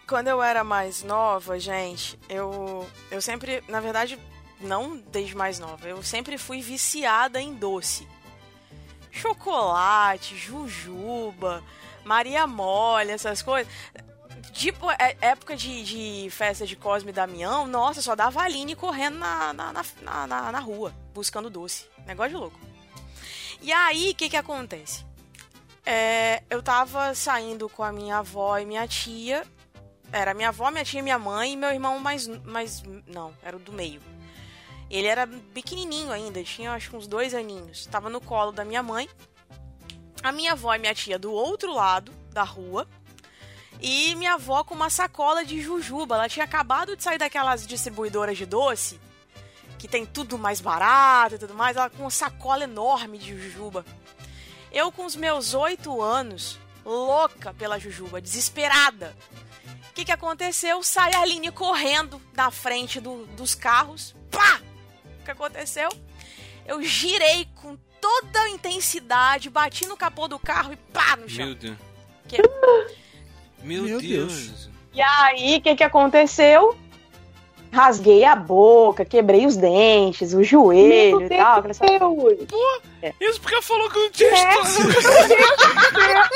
Quando eu era mais nova, gente, eu, eu sempre, na verdade, não desde mais nova, eu sempre fui viciada em doce. Chocolate, jujuba, Maria Mole, essas coisas. Tipo, é- época de, de festa de Cosme e Damião, nossa, só dava Aline correndo na, na, na, na- na- rua, buscando doce. Negócio de louco. E aí, o que que acontece? É, eu tava saindo com a minha avó e minha tia. Era minha avó, minha tia, minha mãe e meu irmão mais. mais não, era o do meio. Ele era pequenininho ainda, tinha acho uns dois aninhos. Tava no colo da minha mãe. A minha avó e minha tia do outro lado da rua. E minha avó com uma sacola de jujuba. Ela tinha acabado de sair daquelas distribuidoras de doce, que tem tudo mais barato e tudo mais. Ela com uma sacola enorme de jujuba. Eu, com os meus oito anos, louca pela jujuba, desesperada. O que, que aconteceu? Sai a Aline correndo da frente do- dos carros. Pá! O que aconteceu? Eu girei com toda a intensidade, bati no capô do carro e pá no chão. Meu Deus. Que- Meu, Meu Deus. E aí, o que, que aconteceu? Rasguei a boca, quebrei os dentes, o joelho Meu e tal. aquela- Deus. Isso porque falou que não tinha É. história.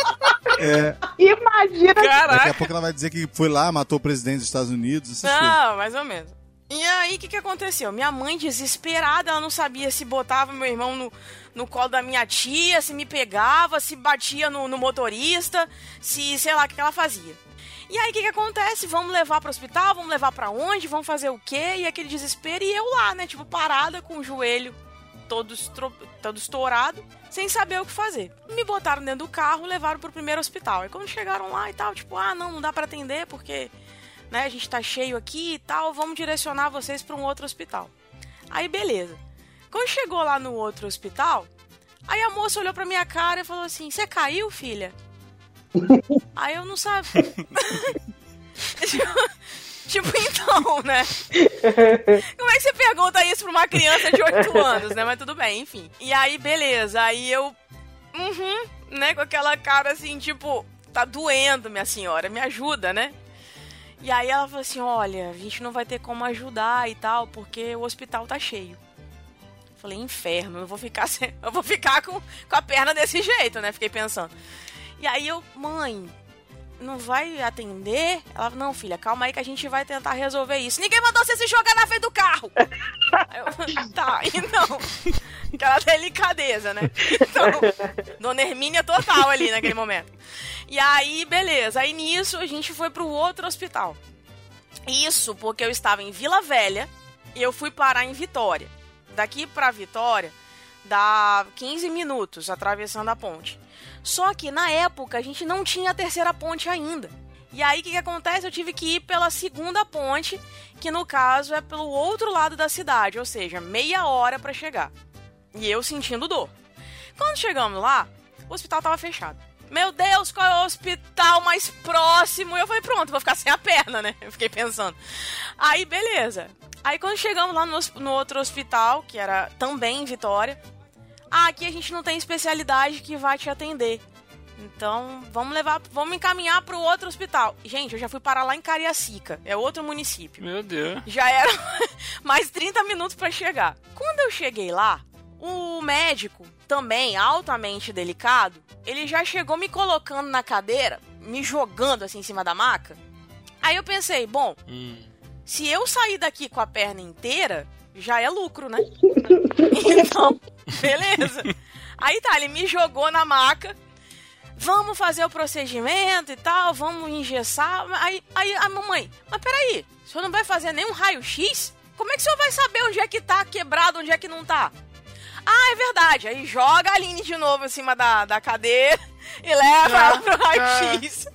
É, Imagina. daqui a Caraca. pouco ela vai dizer que foi lá, matou o presidente dos Estados Unidos, essas coisas. Não, mais ou menos. E aí, o que, que aconteceu? Minha mãe, desesperada, ela não sabia se botava meu irmão no, no colo da minha tia, se me pegava, se batia no, no motorista, se sei lá o que, que ela fazia. E aí, o que, que acontece? Vamos levar pro hospital? Vamos levar pra onde? Vamos fazer o quê? E aquele desespero. E eu lá, né? Tipo, parada com o joelho todo, estro... todo estourado, sem saber o que fazer. Me botaram dentro do carro, levaram pro primeiro hospital. Aí quando chegaram lá e tal, tipo, ah, não, não dá pra atender porque, né, a gente tá cheio aqui e tal, vamos direcionar vocês pra um outro hospital. Aí beleza. Quando chegou lá no outro hospital, aí a moça olhou pra minha cara e falou assim: "Você caiu, filha?" aí eu não sabia. tipo, então, né? Como é que você pergunta isso pra uma criança de 8 anos, né? Mas tudo bem, enfim. E aí, beleza. Aí eu. Uhum, né? Com aquela cara assim, tipo, tá doendo, minha senhora, me ajuda, né? E aí ela falou assim: olha, a gente não vai ter como ajudar e tal, porque o hospital tá cheio. Falei, inferno, eu vou ficar sem... eu vou ficar com, com a perna desse jeito, né? Fiquei pensando. E aí eu, mãe, não vai atender? Ela, não, filha, calma aí que a gente vai tentar resolver isso. Ninguém mandou você se jogar na frente do carro. Eu, tá, então. Aquela delicadeza, né? Então, Dona Hermínia total ali naquele momento. E aí, beleza. Aí nisso a gente foi pro outro hospital. Isso porque eu estava em Vila Velha e eu fui parar em Vitória. Daqui pra Vitória dá 15 minutos atravessando a ponte. Só que na época a gente não tinha a terceira ponte ainda. E aí o que, que acontece? Eu tive que ir pela segunda ponte, que no caso é pelo outro lado da cidade, ou seja, meia hora pra chegar. E eu sentindo dor. Quando chegamos lá, o hospital tava fechado. Meu Deus, qual é o hospital mais próximo? Eu falei, pronto, vou ficar sem a perna, né? Eu fiquei pensando. Aí, beleza. Aí quando chegamos lá no, no outro hospital, que era também em Vitória, ah, aqui a gente não tem especialidade que vai te atender. Então, vamos levar, vamos encaminhar pro outro hospital. Gente, eu já fui parar lá em Cariacica, é outro município. Meu Deus. Já era mais 30 minutos pra chegar. Quando eu cheguei lá, o médico, também altamente delicado, ele já chegou me colocando na cadeira, me jogando assim em cima da maca. Aí eu pensei, bom, Hum. se eu sair daqui com a perna inteira, já é lucro, né? então, beleza. Aí tá, ele me jogou na maca. Vamos fazer o procedimento e tal, vamos engessar. Aí, aí a mamãe, mas peraí, o senhor não vai fazer nenhum raio-x? Como é que o senhor vai saber onde é que tá quebrado, onde é que não tá? Ah, é verdade. Aí joga a Aline de novo em cima da, da cadeira e leva ela pro raio-x.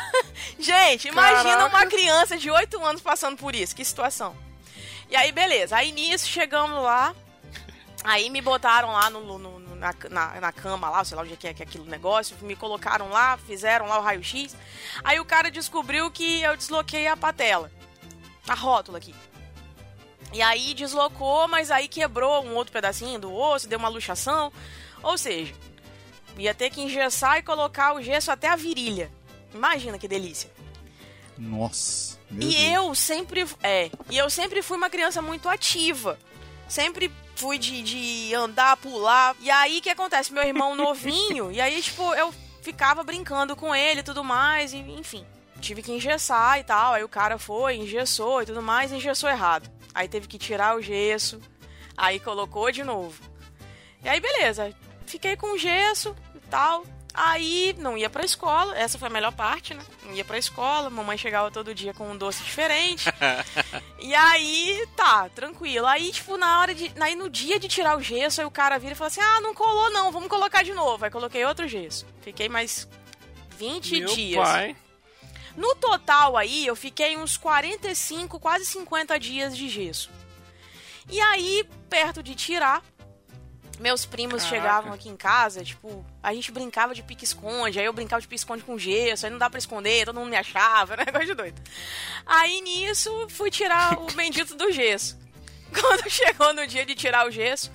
Gente, imagina Caraca. uma criança de 8 anos passando por isso. Que situação. E aí, beleza. Aí nisso, chegamos lá. Aí me botaram lá no, no- no- na, na, na cama lá, sei lá onde é é que é aquele negócio. Me colocaram lá, fizeram lá o raio-x. Aí o cara descobriu que eu desloquei a patela. A rótula aqui. E aí deslocou, mas aí quebrou um outro pedacinho do osso, deu uma luxação. Ou seja, ia ter que engessar e colocar o gesso até a virilha. Imagina que delícia. Nossa. Meu E Deus. eu sempre. É. E eu sempre fui uma criança muito ativa. Sempre fui de, de andar, pular. E aí o que acontece? Meu irmão novinho, e aí, tipo, eu ficava brincando com ele e tudo mais, e, enfim. Tive que engessar e tal. Aí o cara foi, engessou e tudo mais, e engessou errado. Aí teve que tirar o gesso, aí colocou de novo. E aí, beleza. Fiquei com gesso e tal. Aí não ia pra escola, essa foi a melhor parte, né? Não ia pra escola, mamãe chegava todo dia com um doce diferente. e aí, tá, tranquilo. Aí, tipo, na hora de. Aí no dia de tirar o gesso, aí o cara vira e fala assim: ah, não colou não, vamos colocar de novo. Aí coloquei outro gesso. Fiquei mais 20 Meu dias. pai. No total aí, eu fiquei uns 45, quase 50 dias de gesso. E aí, perto de tirar, meus primos Caraca. chegavam aqui em casa, tipo, a gente brincava de pique-esconde, aí eu brincava de pique-esconde com gesso, aí não dá pra esconder, todo mundo me achava, era negócio de doido. Aí nisso, fui tirar o bendito do gesso. Quando chegou no dia de tirar o gesso,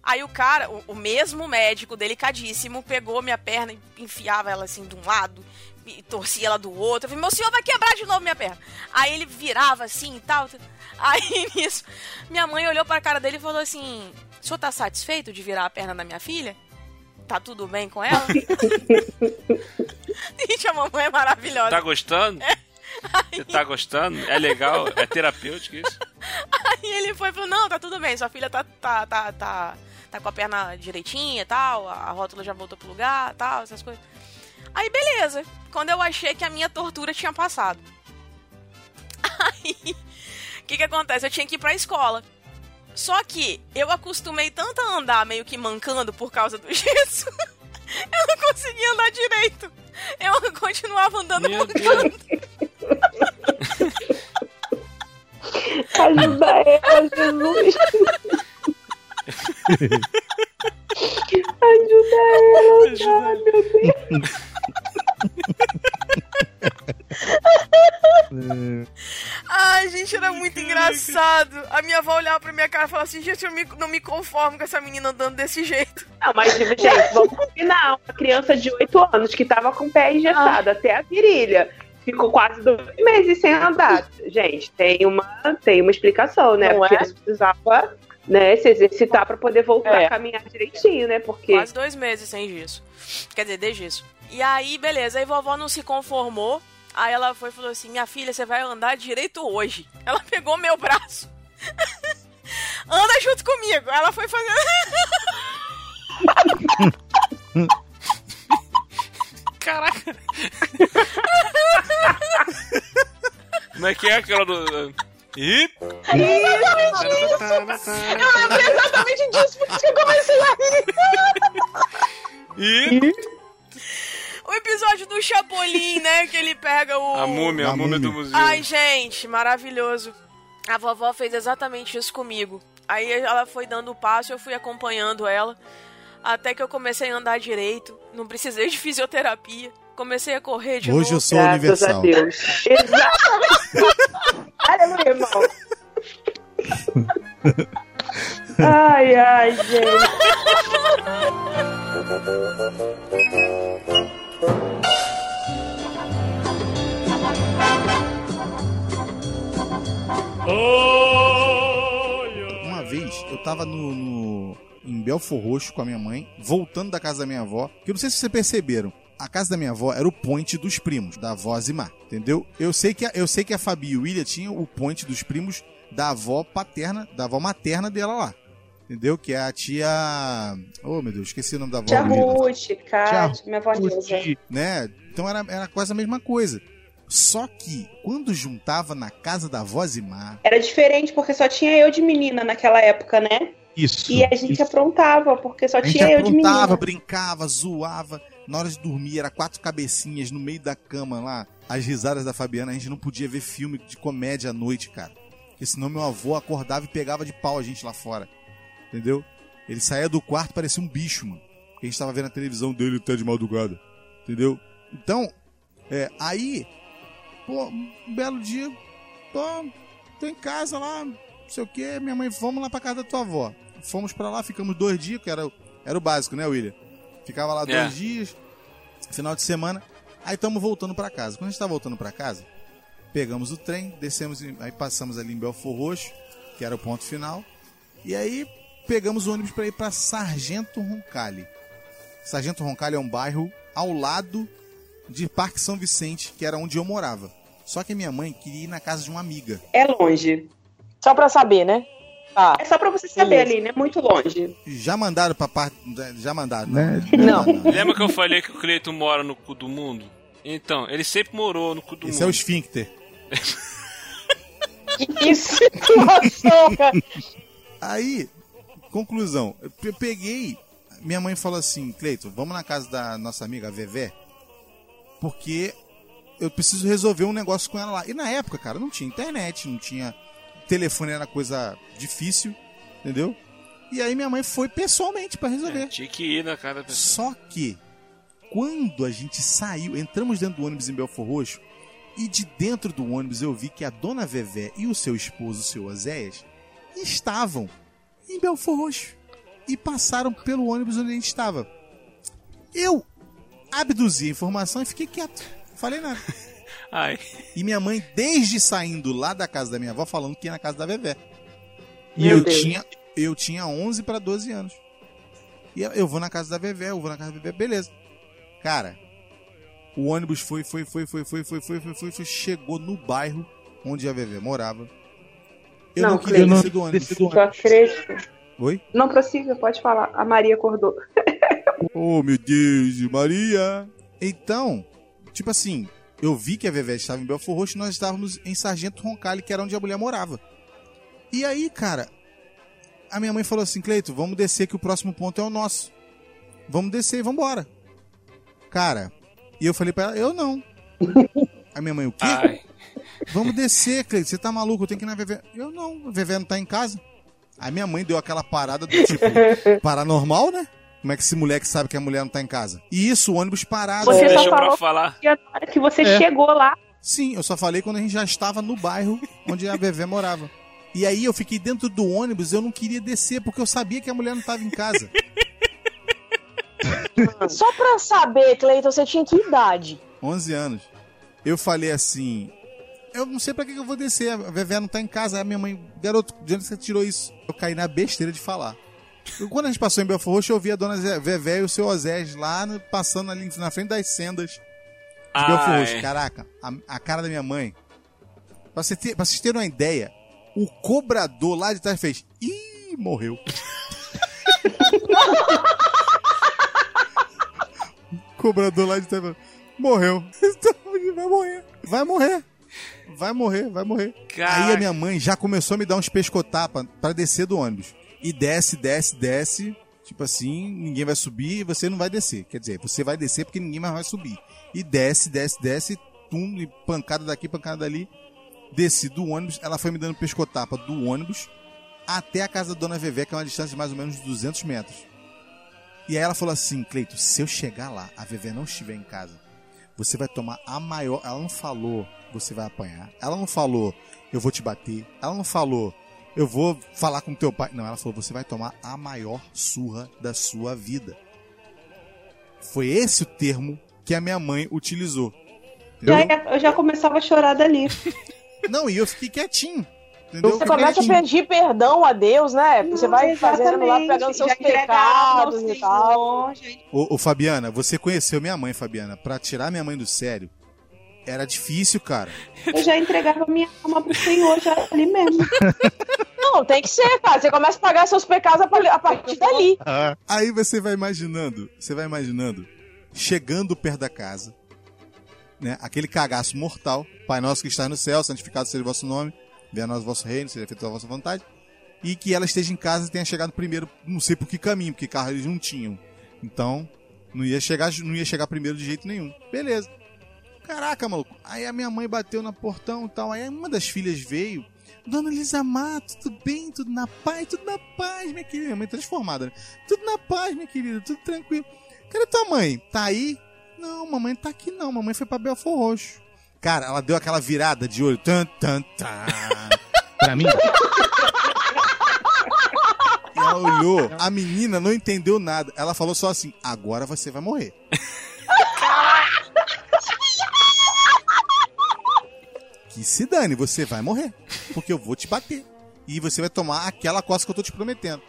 Aí o cara, o, o mesmo médico, delicadíssimo, pegou minha perna e enfiava ela assim de um lado e torcia ela do outro. Eu falei, meu senhor vai quebrar de novo minha perna. Aí ele virava assim e tal. Aí nisso, minha mãe olhou pra cara dele e falou assim: O senhor tá satisfeito de virar a perna da minha filha? Tá tudo bem com ela? Gente, a mamãe é maravilhosa. Tá gostando? Você tá gostando? É legal? É terapêutico isso? Aí ele foi e falou: Não, tá tudo bem, sua filha tá, tá, tá, tá, tá com a perna direitinha e tal, a rótula já voltou pro lugar tal, essas coisas. Aí beleza, quando eu achei que a minha tortura tinha passado. Aí, o que que acontece? Eu tinha que ir pra escola. Só que eu acostumei tanto a andar meio que mancando por causa do gesso, eu não conseguia andar direito. Eu continuava andando Meu mancando. Ajuda ela, Jesus. Ajuda ela, cara, meu Deus. Ai, gente, era muito engraçado. A minha avó olhava pra minha cara e falava assim: gente, eu me- não me conformo com essa menina andando desse jeito. Não, mas, gente, vamos combinar. Uma criança de 8 anos que tava com o pé engessado até a virilha. Ficou quase dois meses sem andar. Gente, tem uma, tem uma explicação, né? Não Porque é? precisava né, se exercitar pra poder voltar É. a caminhar direitinho, né? Porque Quase dois meses sem gesso. Quer dizer, de gesso. E aí, beleza. Aí vovó não se conformou. Aí ela foi e falou assim: Minha filha, você vai andar direito hoje. Ela pegou meu braço. Anda junto comigo. Ela foi fazer. Caraca! Como é que é aquela do. Ih! Eu lembrei exatamente disso, por isso que eu comecei a rir. Ih! Episódio do Chapolin, né? Que ele pega o. A múmia, a, A múmia do museu. Ai, gente, maravilhoso. A vovó fez exatamente isso comigo. Aí ela foi dando o passo, eu fui acompanhando ela. Até que eu comecei a andar direito. Não precisei de fisioterapia. Comecei a correr de Hoje eu novo. sou graças universal. a Deus. Exatamente. Aleluia, irmão. Ai, ai, gente. Uma vez eu tava no, no- em Belfor Roxo com a minha mãe, voltando da casa da minha avó, que eu não sei se vocês perceberam. A casa da minha avó era o point dos primos, da avó Zimar, entendeu? Eu sei que a, eu sei que a Fabi e o William tinham o point dos primos da avó paterna, da avó materna dela lá. Entendeu? Que é a tia. Oh, meu Deus, esqueci o nome da avó. Tia. Ruth, Kátia, minha avó. Curti. né? Então era, era quase a mesma coisa. Só que, quando juntava na casa da avó Zimar, Era diferente porque só tinha eu de menina naquela época, né? Isso. E a gente isso. aprontava, porque só a tinha eu de aprontava, menina. brincava, zoava. Na hora de dormir, era quatro cabecinhas no meio da cama lá. As risadas da Fabiana, a gente não podia ver filme de comédia à noite, cara. Porque senão meu avô acordava e pegava de pau a gente lá fora. Entendeu? Ele saía do quarto, parecia um bicho, mano. Porque a gente tava vendo a televisão dele até de madrugada. Entendeu? Então, é, aí, pô, um belo dia, tô, tô em casa lá, não sei o que, minha mãe, vamos lá pra casa da tua avó. Fomos pra lá, ficamos dois dias, que era, o- era o básico, né, William? Ficava lá É. dois dias, final de semana, aí estamos voltando pra casa. Quando a gente tá voltando pra casa, pegamos o trem, descemos, em- aí passamos ali em Belfor Roxo, que era o ponto final, e aí pegamos o ônibus pra ir pra Sargento Roncalli. Sargento Roncalli é um bairro ao lado de Parque São Vicente, que era onde eu morava. Só que a minha mãe queria ir na casa de uma amiga. É longe. Só pra saber, né? Tá. É só pra você saber ali, né? Muito longe. Já mandaram pra parte. Já mandaram, né? Não. Lembra que eu falei que o Cleiton mora no cu do mundo? Então, ele sempre morou no cu do Esse é o mundo. esfíncter. Que situação, cara. Aí, conclusão. Eu pe- peguei. Minha mãe falou assim: Cleiton, vamos na casa da nossa amiga Vevé, porque eu preciso resolver um negócio com ela lá. E na época, cara, não tinha internet, não tinha. Telefone era coisa difícil, entendeu? E aí minha mãe foi pessoalmente pra resolver. É, tinha que ir na casa da pessoa. Só que, quando a gente saiu, entramos dentro do ônibus em Belfor Roxo, e de dentro do ônibus eu vi que a dona Vevé e o seu esposo, o seu Oséias, estavam em Belfor Roxo. E passaram pelo ônibus onde a gente estava. Eu abduzi a informação e fiquei quieto. Não falei nada. Ai. E minha mãe, desde saindo lá da casa da minha avó, falando que ia na casa da Vevé. E Meu eu Deus. tinha, eu tinha 11 para 12 anos. E eu- eu vou na casa da Vevé, eu vou na casa da Vevé, beleza. Cara, o ônibus foi, foi, foi, foi, foi, foi, foi, foi, foi, foi, chegou no bairro onde a Vevé morava. Eu não, Não, queria Cleiton. descer do ônibus. Descer do Eu acredito. Oi? Não prossiga, pode falar. A Maria acordou. Oh, meu Deus, Maria! Então, tipo assim, eu vi que a Vevé estava em Belfor Roxo e nós estávamos em Sargento Roncalli, que era onde a mulher morava. E aí, cara, a minha mãe falou assim, Cleito, vamos descer que o próximo ponto é o nosso. Vamos descer e vamos embora. Cara, e eu falei pra ela, eu não. A minha mãe, o quê? Ai. Vamos descer, Cleito, você tá maluco, eu tenho que ir na Vevé. Eu não, a Vevé não tá em casa. A minha mãe deu aquela parada do tipo, paranormal, né? Como é que esse moleque sabe que a mulher não tá em casa? E isso, o ônibus parado. Você só Deixou pra falou falar. que na hora que você É. chegou lá, Sim, eu só falei quando a gente já estava no bairro onde a Vevé morava. E aí eu fiquei dentro do ônibus, eu não queria descer, porque eu sabia que a mulher não estava em casa. Só pra saber, Cleiton, você tinha que idade? 11 anos. Eu falei assim, eu não sei pra que que eu vou descer, a Vevé não tá em casa. Aí a minha mãe, garoto, de onde você tirou isso? Eu caí na besteira de falar. Quando a gente passou em Belfor Roxo, eu vi a dona Vevé e o seu Osés lá no- passando ali na frente das sendas de Belfor Roxo. Caraca, a, a cara da minha mãe. Pra, você ter, pra vocês terem uma ideia, o cobrador lá de trás fez. Ih, morreu. o cobrador lá de trás falou, morreu. Então, vai morrer. Vai morrer. Vai morrer, vai morrer. Caraca. Aí a minha mãe já começou a me dar uns pescotapas pra descer do ônibus. E desce, desce, desce. Tipo assim, ninguém vai subir e você não vai descer. Quer dizer, você vai descer porque ninguém mais vai subir. E desce, desce, desce, tum, e pancada daqui, pancada dali. Desci do ônibus, ela foi me dando pescotapa do ônibus até a casa da dona Vevé, que é uma distância de mais ou menos 200 metros. E aí ela falou assim, Cleito, se eu chegar lá, a Vevé não estiver em casa, você vai tomar a maior. Ela não falou, você vai apanhar. Ela não falou, eu vou te bater. Ela não falou, eu vou falar com teu pai. Não, ela falou, você vai tomar a maior surra da sua vida. Foi esse o termo que a minha mãe utilizou. Entendeu? ia- eu já começava a chorar dali. Não, e eu fiquei quietinho. Entendeu? Você Fiquei começa a quietinho. pedir perdão a Deus, né? Você Não, vai fazendo lá, pegando seus pecados e tal. Ô, ô, Fabiana, você conheceu minha mãe, Fabiana. Pra tirar minha mãe do sério, era difícil, cara. Eu já entregava minha alma pro Senhor já ali mesmo. Não, tem que ser, cara. Você começa a pagar seus pecados a pa- a partir dali. Aí você vai imaginando, você vai imaginando, chegando perto da casa, né? Aquele cagaço mortal. Pai nosso que está no céu, santificado seja o vosso nome, venha a nós o vosso reino, seja feita a vossa vontade. E que ela esteja em casa e tenha chegado primeiro, não sei por que caminho, porque carro eles não tinham. Então, não ia chegar, não ia chegar primeiro de jeito nenhum. Beleza. Caraca, maluco. Aí a minha mãe bateu no portão e tal. Aí uma das filhas veio. Dona Elisa Mato, tudo bem? Tudo na paz? Tudo na paz, minha querida. Minha mãe transformada, né? Tudo na paz, minha querida. Tudo tranquilo. Cadê tua mãe? Tá aí? Não, mamãe tá aqui não. Mamãe foi pra Belfor Roxo. Cara, ela deu aquela virada de olho. Tan, tan, tan. Pra mim, E ela olhou. A menina não entendeu nada. Ela falou só assim: agora você vai morrer. Que se dane, você vai morrer. Porque eu vou te bater. E você vai tomar aquela coisa que eu tô te prometendo.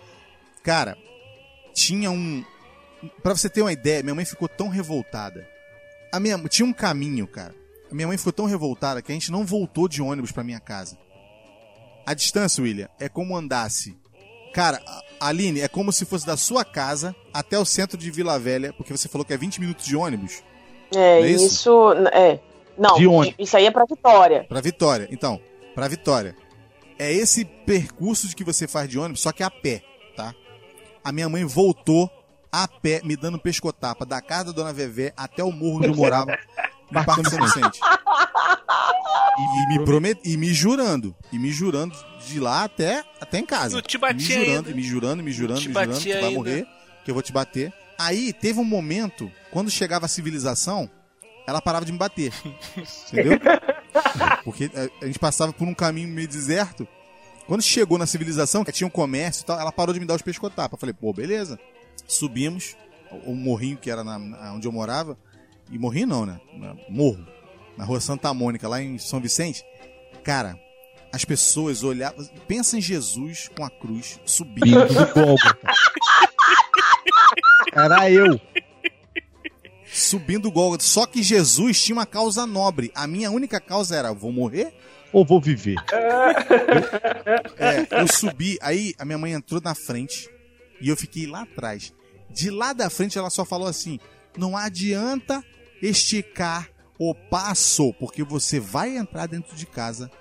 Cara, tinha um. Pra você ter uma ideia, minha mãe ficou tão revoltada. A minha... Tinha um caminho, cara. A minha mãe ficou tão revoltada que a gente não voltou de ônibus pra minha casa. A distância, William, é como andasse. Cara, Aline, é como se fosse da sua casa até o centro de Vila Velha, porque você falou que é 20 minutos de ônibus É, é isso? isso? é. Não, De onde? isso aí é pra Vitória. pra Vitória. Então, pra Vitória. É esse percurso de que você faz de ônibus, só que a pé, tá? A minha mãe voltou a pé, me dando pescotapa da casa da dona Vevé até o morro onde eu morava, Parque São Vicente. E, e me promet... e me jurando, e me jurando de lá até, até em casa. Não te batia me jurando, ainda. e me jurando, me jurando, te me jurando que batia tu vai morrer, que eu vou te bater. Aí teve um momento, quando chegava a civilização, ela parava de me bater. Entendeu? Porque eh, a, gente passava por um caminho meio deserto. Quando chegou na civilização, que tinha um comércio e tal, ela parou de me dar os pescotapas. Eu falei, pô, beleza. Subimos o, morrinho que era na- onde eu morava. E morrinho não, né? Morro. Na rua Santa Mônica, lá em São Vicente. Cara, as pessoas olhavam. Pensa em Jesus com a cruz subindo. Do Gólgota. Era eu. Subindo o Gólgota. Só que Jesus tinha uma causa nobre. A minha única causa era: vou morrer? Ou vou viver? É, eu subi, aí a minha mãe entrou na frente e eu fiquei lá atrás. De lá da frente ela só falou assim: não adianta esticar o passo, porque você vai entrar dentro de casa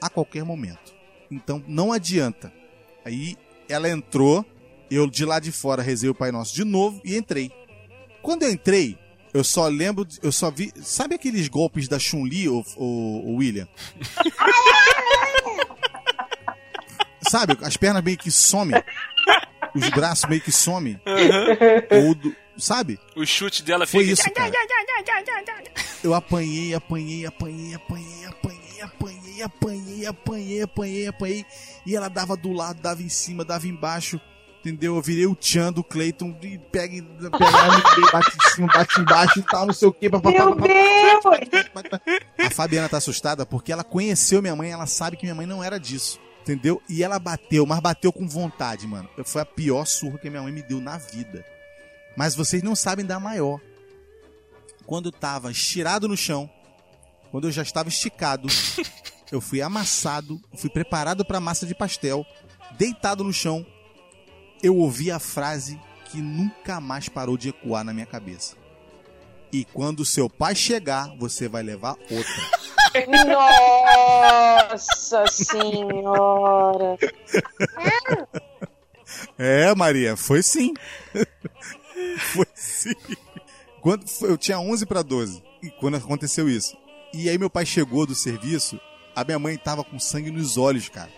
a qualquer momento. Então não adianta. Aí ela entrou, eu de lá de fora rezei o Pai Nosso de novo e entrei. Quando eu entrei, eu só lembro, eu só vi. Sabe aqueles golpes da Chun-Li, o, o, o William? Sabe, as pernas meio que somem. Os braços meio que somem. Ou do- sabe? O chute dela Foi fica. isso, cara. Eu apanhei, apanhei, apanhei, apanhei, apanhei, apanhei, apanhei, apanhei, apanhei, apanhei. E ela dava do lado, dava em cima, dava embaixo. Entendeu? Eu virei o Tchan do Cleiton e pega, pega bate em cima, bate embaixo e tal, não sei o que. Meu Deus! A Fabiana tá assustada porque ela conheceu minha mãe, ela sabe que minha mãe não era disso. Entendeu? E ela bateu, mas bateu com vontade, mano. Foi a pior surra que minha mãe me deu na vida. Mas vocês não sabem da maior. Quando eu tava estirado no chão, quando eu já estava esticado, eu fui amassado, fui preparado para massa de pastel, deitado no chão, eu ouvi a frase que nunca mais parou de ecoar na minha cabeça. E quando seu pai chegar, você vai levar outra. Nossa senhora. É, Maria, foi sim. foi sim. Quando foi- eu tinha 11 para 12, e quando aconteceu isso. E aí meu pai chegou do serviço, a minha mãe tava com sangue nos olhos, cara.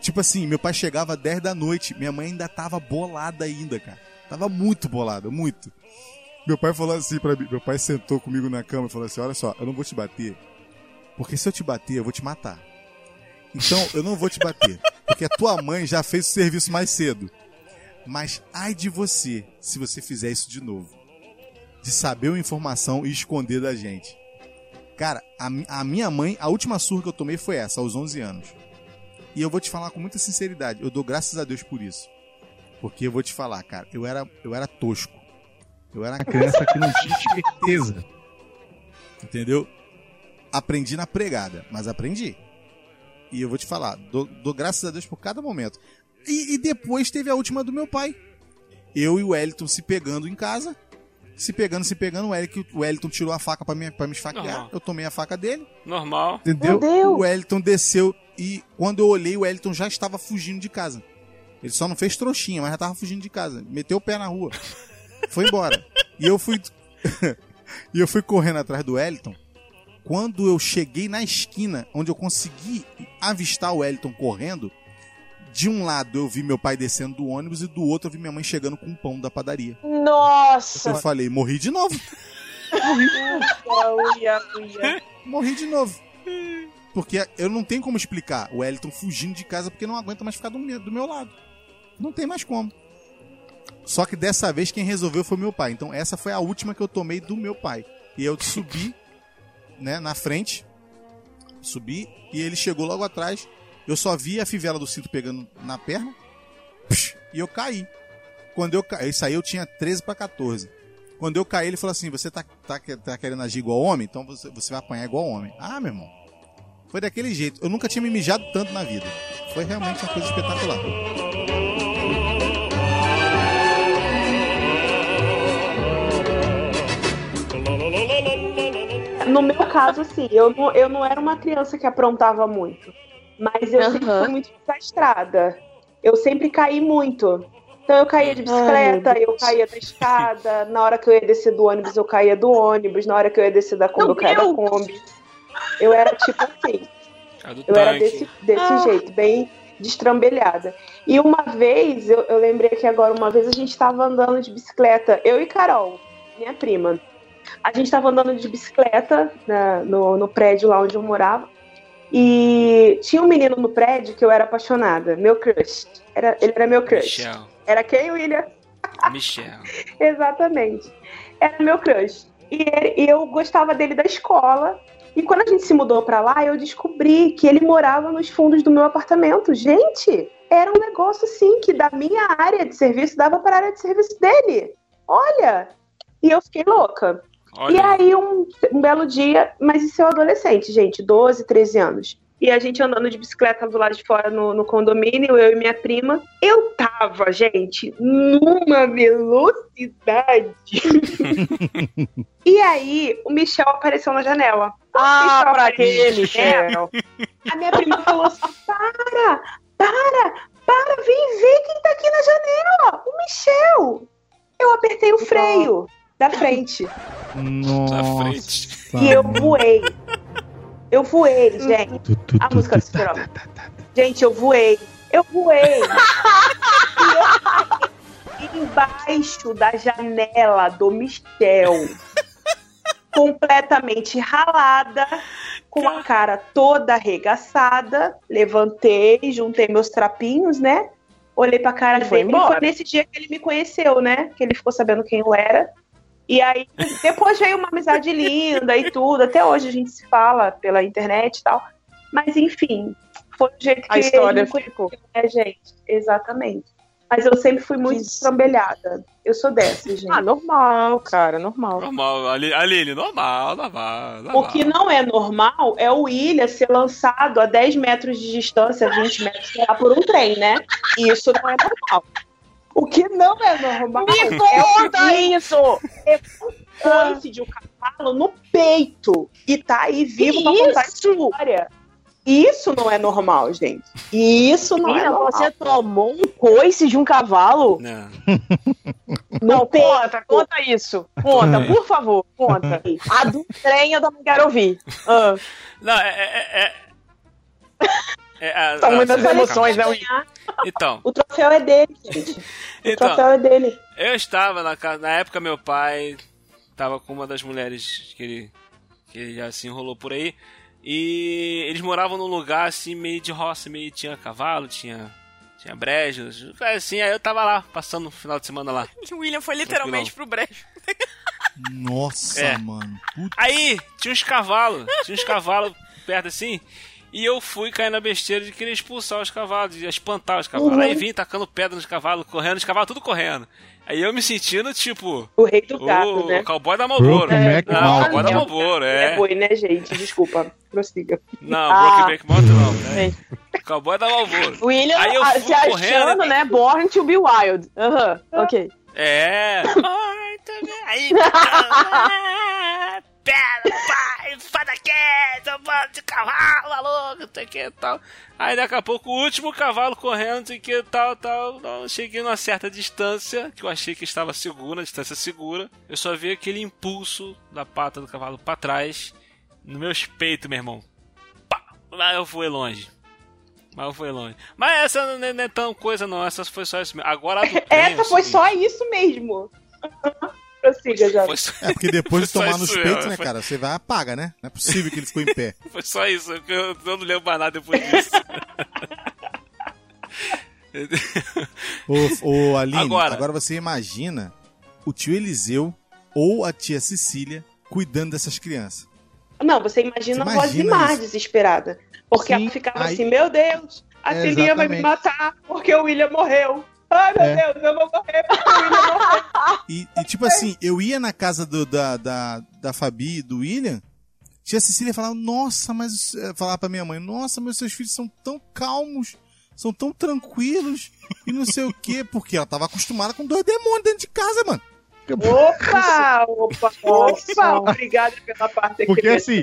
Tipo assim, meu pai chegava às 10 da noite, minha mãe ainda tava bolada ainda, cara. Tava muito bolada, muito. Meu pai falou assim pra mim, meu pai sentou comigo na cama e falou assim: "Olha só, eu não vou te bater, porque se eu te bater, eu vou te matar. Então, eu não vou te bater, porque a tua mãe já fez o serviço mais cedo. Mas ai de você, se você fizer isso de novo. De saber uma informação e esconder da gente. Cara, a, a minha mãe, a última surra que eu tomei foi essa, aos 11 anos. E eu vou te falar com muita sinceridade, eu dou graças a Deus por isso. Porque eu vou te falar, cara, eu era, eu era tosco. Eu era A criança que não tinha certeza. Entendeu? Aprendi na pregada, mas aprendi. E eu vou te falar, dou, dou graças a Deus por cada momento. E, e depois teve a última do meu pai. Eu e o Wellington se pegando em casa. Se pegando, se pegando, o Wellington, o Wellington tirou a faca pra me, pra me esfaquear. Normal. Eu tomei a faca dele. Normal. Entendeu? O Wellington desceu e quando eu olhei, o Wellington já estava fugindo de casa. Ele só não fez trouxinha, mas já estava fugindo de casa. Meteu o pé na rua. Foi embora. E eu fui. e eu fui correndo atrás do Wellington. Quando eu cheguei na esquina, onde eu consegui avistar o Wellington correndo, de um lado eu vi meu pai descendo do ônibus e do outro eu vi minha mãe chegando com um pão da padaria. Nossa. Eu falei, morri de novo. Morri de novo. Porque eu não tenho como explicar o Wellington fugindo de casa porque não aguenta mais ficar do meu, do meu lado. Não tem mais como. Só que dessa vez quem resolveu foi meu pai. Então essa foi a última que eu tomei do meu pai. E eu subi, né, na frente. Subi e ele chegou logo atrás. Eu só vi a fivela do cinto pegando na perna. E eu caí. Quando eu caí, isso aí eu tinha 13 para 14. Quando eu caí, ele falou assim: Você tá, tá, tá querendo agir igual homem? Então você, você vai apanhar igual homem. Ah, meu irmão. Foi daquele jeito. Eu nunca tinha me mijado tanto na vida. foi realmente uma coisa espetacular. No meu caso, assim, eu não, eu não era uma criança que aprontava muito. Mas eu sempre Aham. fui muito desastrada. Eu sempre caí muito. Então eu caía de bicicleta, Ai, eu caía da escada. Na hora que eu ia descer do ônibus, eu caía do ônibus. Na hora que eu ia descer da Kombi, eu caía da! Kombi. Eu era tipo assim. Eu era desse, desse Ah. jeito, bem destrambelhada. E uma vez, eu, eu lembrei que agora, uma vez a gente estava andando de bicicleta, eu e Carol, minha prima. A gente estava andando de bicicleta na- no, no prédio lá onde eu morava. E tinha um menino no prédio que eu era apaixonada, meu crush. Era, ele era meu crush. Michel. Era quem, William? Michel. Exatamente. Era meu crush. E, ele- e eu gostava dele da escola. E quando a gente se mudou pra lá, eu descobri que ele morava nos fundos do meu apartamento. Gente, era um negócio assim que da minha área de serviço dava para a área de serviço dele. Olha! E eu fiquei louca. Olha. E aí, um, um belo dia, mas isso é um adolescente, gente, 12, 13 anos. E a gente andando de bicicleta do lado de fora no, no condomínio, eu e minha prima. Eu tava, gente, numa velocidade. e aí, o Michel apareceu na janela. Ah, Michel pra. Michel? A minha prima falou assim: para, para, para, vem ver quem tá aqui na janela. O Michel. Eu apertei o freio da frente. Nossa. frente. E eu voei. Eu voei, gente. A música do Super-Homem. Gente, eu voei. Eu voei. e eu caí embaixo da janela do Michel. completamente ralada, com a cara toda arregaçada. Levantei, juntei meus trapinhos, né? Olhei pra cara E foi dele. embora. Foi nesse dia que ele me conheceu, né? Que ele ficou sabendo quem eu era. E aí, depois veio uma amizade linda e tudo. Até hoje a gente se fala pela internet e tal. Mas, enfim, foi o jeito que A história conheceu, né, gente? Exatamente. Mas eu sempre fui muito estrambelhada. Eu sou dessa, gente. Ah, normal, cara, normal. Normal, Ali- Aline, normal, normal, normal. O que não é normal é o William ser lançado a 10 metros de distância, 20 metros, sei lá, por um trem, né? E isso não é normal. O que não é normal Me é conta William isso! um coice de um cavalo no peito e tá aí vivo Que pra contar essa isso? história. Isso não é normal, gente. Isso não é normal. você tomou um coice de um cavalo? Não. Não, peito. conta, conta isso. Conta, por favor, conta. A do trem eu também quero ouvir. Ah, Não, é. é, é, é a- ah, muitas calma. emoções, né? Então, O troféu é dele, gente. O então troféu é dele. eu estava na casa. Na época, meu pai estava com uma das mulheres que ele, que ele já se enrolou por aí. E eles moravam num lugar assim, meio de roça, meio tinha cavalo, tinha. Tinha brejos, assim, aí eu tava lá, passando o final de semana lá. O William foi literalmente pro brejo. Nossa, É. mano. Puta Aí, tinha uns cavalos, tinha uns cavalos perto assim, e eu fui cair na besteira de querer expulsar os cavalos, de espantar os cavalos. Uhum. Aí vim tacando pedra nos cavalos, correndo, os cavalos tudo correndo. Aí eu me sentindo, tipo, O rei do o, gato, né? cowboy da Malboro. Brokeback Não, o cowboy da Não, Malboro, É é. boi, né, gente? Desculpa. Prossiga. Não, Ah. Brokeback Mountain não. né? Cowboy da Malboro. William Aí eu ah, fui se achando, correndo. né? Born to be wild. Aham, ok. É. Aí. Pera, pai, fada quieta, bando de cavalo, maluco, não sei o que tal. Aí daqui a pouco o último cavalo correndo, não sei o que tal, tal. Não, cheguei numa certa distância, que eu achei que estava segura, distância segura. Eu só vi aquele impulso da pata do cavalo pra trás, no meu peito, meu irmão. Pá! Lá eu fui longe. Mas eu fui longe. Mas essa não é, não é tão coisa, não. Essa foi só isso mesmo. Agora a do trem é Essa o foi seguinte. só isso mesmo. Prossiga, já. É, porque depois de tomar nos peitos, mesmo, né, foi- cara? Você vai apaga, né? Não é possível que ele ficou em pé. foi só isso. porque Eu, eu não lembro mais nada depois disso. Ô, ô Aline, Agora. agora. você imagina o tio Eliseu ou a tia Cecília cuidando dessas crianças. Não, você imagina Você a voz de isso. desesperada. Porque Sim, ela ficava aí- assim, meu Deus, a É, filhinha vai me matar porque o William morreu. Ai, meu É. Deus, eu vou morrer William morreu. E, e, tipo assim, eu ia na casa do- da, da, da Fabi e do William, tia Cecília falava, nossa, mas. eh, Falava pra minha mãe, nossa, meus seus filhos são tão calmos. são tão tranquilos e não sei o quê, porque ela tava acostumada com dois demônios dentro de casa, mano. Opa, opa, opa, obrigada pela parte Porque assim,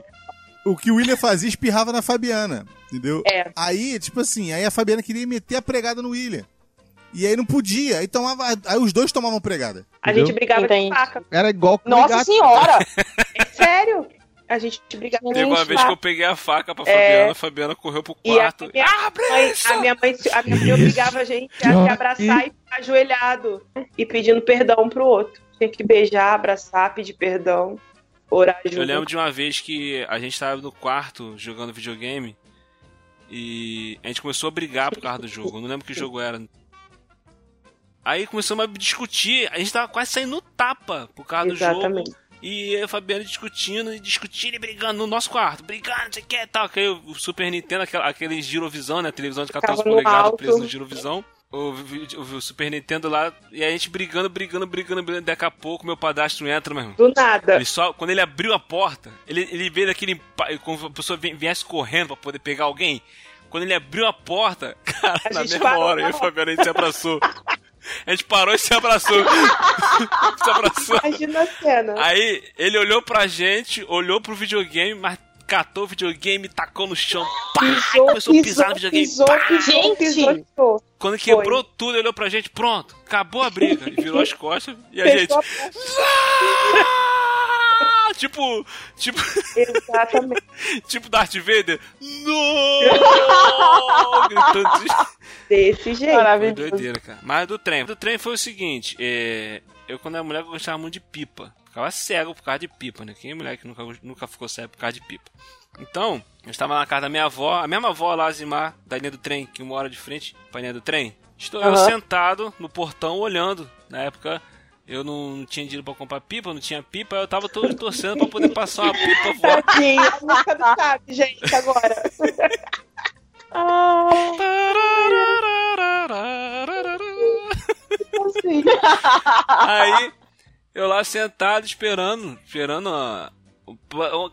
o que o William fazia espirrava na Fabiana, entendeu? É. Aí, tipo assim, aí a Fabiana queria meter a pregada no William. E aí não podia, aí, tomava, aí os dois tomavam pregada. A gente entendeu? brigava Entendi. de faca. Era igual com Nossa gato. senhora! É sério? A gente brigava Teve uma vez que eu peguei a faca pra É. Fabiana, a Fabiana correu pro E a quarto. minha, mãe, a minha mãe, a minha mãe obrigava a gente a se abraçar e ficar ajoelhado e pedindo perdão pro outro. Tinha que beijar, abraçar, pedir perdão, orar junto. Eu lembro de uma vez que a gente tava no quarto jogando videogame e a gente começou a brigar por causa do jogo. Eu não lembro que jogo era. Aí começamos a discutir, a gente tava quase saindo no tapa por causa do jogo. Exatamente. E eu e a Fabiana discutindo e discutindo e brigando no nosso quarto, brigando, não sei o que e tal. Que aí o Super Nintendo, aquela, aquele girovisão, né? Televisão de 14 Ficava no polegadas preso no girovisão. O, o, o Super Nintendo lá, e a gente brigando, brigando, brigando, brigando. Daqui a pouco meu padastro entra, meu irmão. Do nada. Ele só, quando ele abriu a porta, ele, ele veio daquele. Como a pessoa vi- viesse correndo pra poder pegar alguém. Quando ele abriu a porta, cara, A na mesma hora, eu e a Fabiana, a gente se abraçou. A gente parou e se abraçou. se abraçou. Imagina a cena. Aí ele olhou pra gente, olhou pro videogame, mas catou o videogame, tacou no chão, pá, Pisou, começou a pisar pisou, no videogame. pisou, pá. pisou, Gente! pisou, pisou. Quando quebrou tudo, ele olhou pra gente, pronto, acabou a briga. E virou as costas e a gente. A! Tipo, tipo, Exatamente. tipo Darth Vader. Não! Gritando de... Desse jeito. Foi Maravilhoso. doideira, cara. Mas do trem. Do trem foi o seguinte: é, eu, quando era mulher, eu gostava muito de pipa. Ficava cego por causa de pipa, né? Quem é mulher que nunca, nunca ficou cego por causa de pipa? Então, eu estava na casa da minha avó, a mesma avó lá, Zimar, da linha do trem, que mora de frente pra linha do trem. Estou eu Aham. sentado no portão olhando. Na época. Eu não, não tinha dinheiro pra comprar pipa, não tinha pipa, eu tava todo torcendo pra poder passar uma pipa voar. Tadinho, a música do Chaves, gente, agora. ah, assim. Aí, eu lá sentado esperando, esperando uma,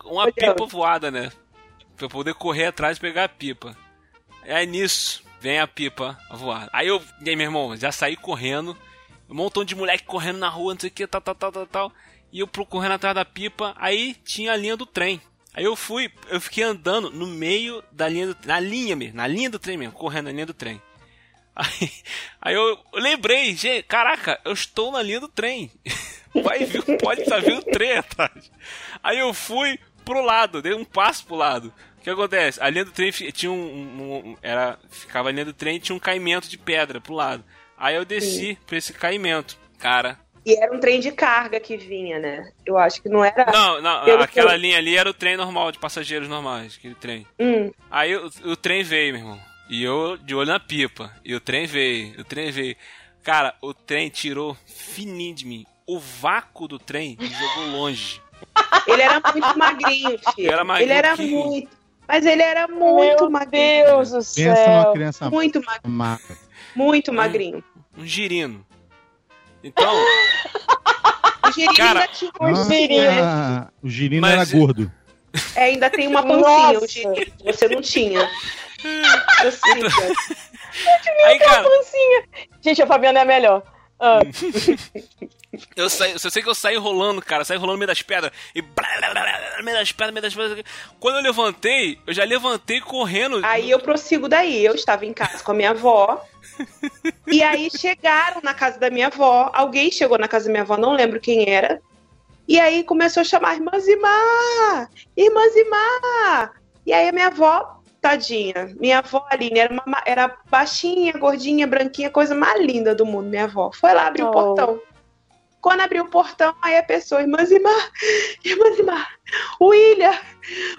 uma pipa voada, né? Pra poder correr atrás e pegar a pipa. Aí nisso, vem a pipa voar. Aí eu, e aí, meu irmão, já saí correndo, um montão de moleque correndo na rua, não sei o que, tal, tal, tal, tal, tal. E eu correndo atrás da pipa, aí tinha a linha do trem. Aí eu fui, eu fiquei andando no meio da linha do na linha mesmo, na linha do trem mesmo, correndo na linha do trem. Aí, aí eu, lembrei, gente, caraca, eu estou na linha do trem. Vai vir, pode estar vindo trem atrás. Aí eu fui pro lado, dei um passo pro lado. O que acontece? A linha do trem tinha um, um- um- era ficava a linha do trem tinha um caimento de pedra pro lado. Aí eu desci pra esse caimento. Cara, E era um trem de carga que vinha, né? Eu acho que não era. não, não, aquela que- linha ali era o trem normal de passageiros normais, aquele trem. Hum, Aí o, o trem veio, meu irmão. E eu de olho na pipa. E o trem veio, o trem veio. Cara, o trem tirou fininho de mim. O vácuo do trem me jogou longe. ele era muito magrinho, filho. Era magrinho, ele era que- muito. Mas ele era muito Meu magrinho. Deus do Pensa numa céu. criança Muito magrinho. Muito magrinho. Um girino. Então, O girino Cara, ainda tinha um Nossa, girino. o girino Mas- era gordo. É, ainda tem uma pancinha, o girino. Você não tinha. Eu sei, cara. aí, cara, Pancinha. Gente, a Fabiana é a melhor. Ah, eu, saí, eu sei que eu saí rolando, cara. Saí rolando no meio das pedras. E. no meio das pedras, meio das pedras. Quando eu levantei, eu já levantei correndo. Aí eu prossigo daí. Eu estava em casa com a minha avó. E aí chegaram na casa da minha avó. Alguém chegou na casa da minha avó, não lembro quem era. E aí começou a chamar Irmã Zimar! Irmã Zimar! E aí a minha avó, tadinha, minha avó Aline era, uma, ma- era baixinha, gordinha, branquinha, coisa mais linda do mundo, minha avó. Foi lá abrir o Oh. portão. Quando abriu o portão, aí a pessoa, Irmã Zimar, Irmã Zimar, o Ilha,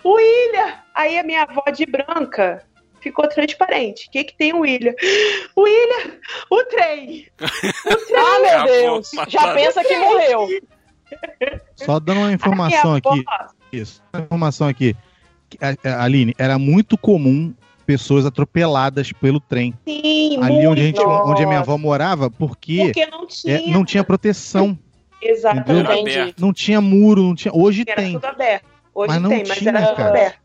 o Ilha. Aí a minha avó de branca ficou transparente. O que que tem o Ilha? O Ilha, o trem. ah, meu Acabou, Deus. Já passado. pensa que morreu. Só dando uma informação avó, aqui. Isso. Uma informação aqui. Aline, era muito comum pessoas atropeladas pelo trem. Sim, Ali muito. onde a, gente, Nossa. onde a minha avó morava, porque, Porque não tinha. é, não tinha proteção. Exatamente. Era. Não tinha muro, não tinha. Hoje Era tem. tudo aberto. Hoje Mas não tem, mas tinha, era tudo cara. aberto.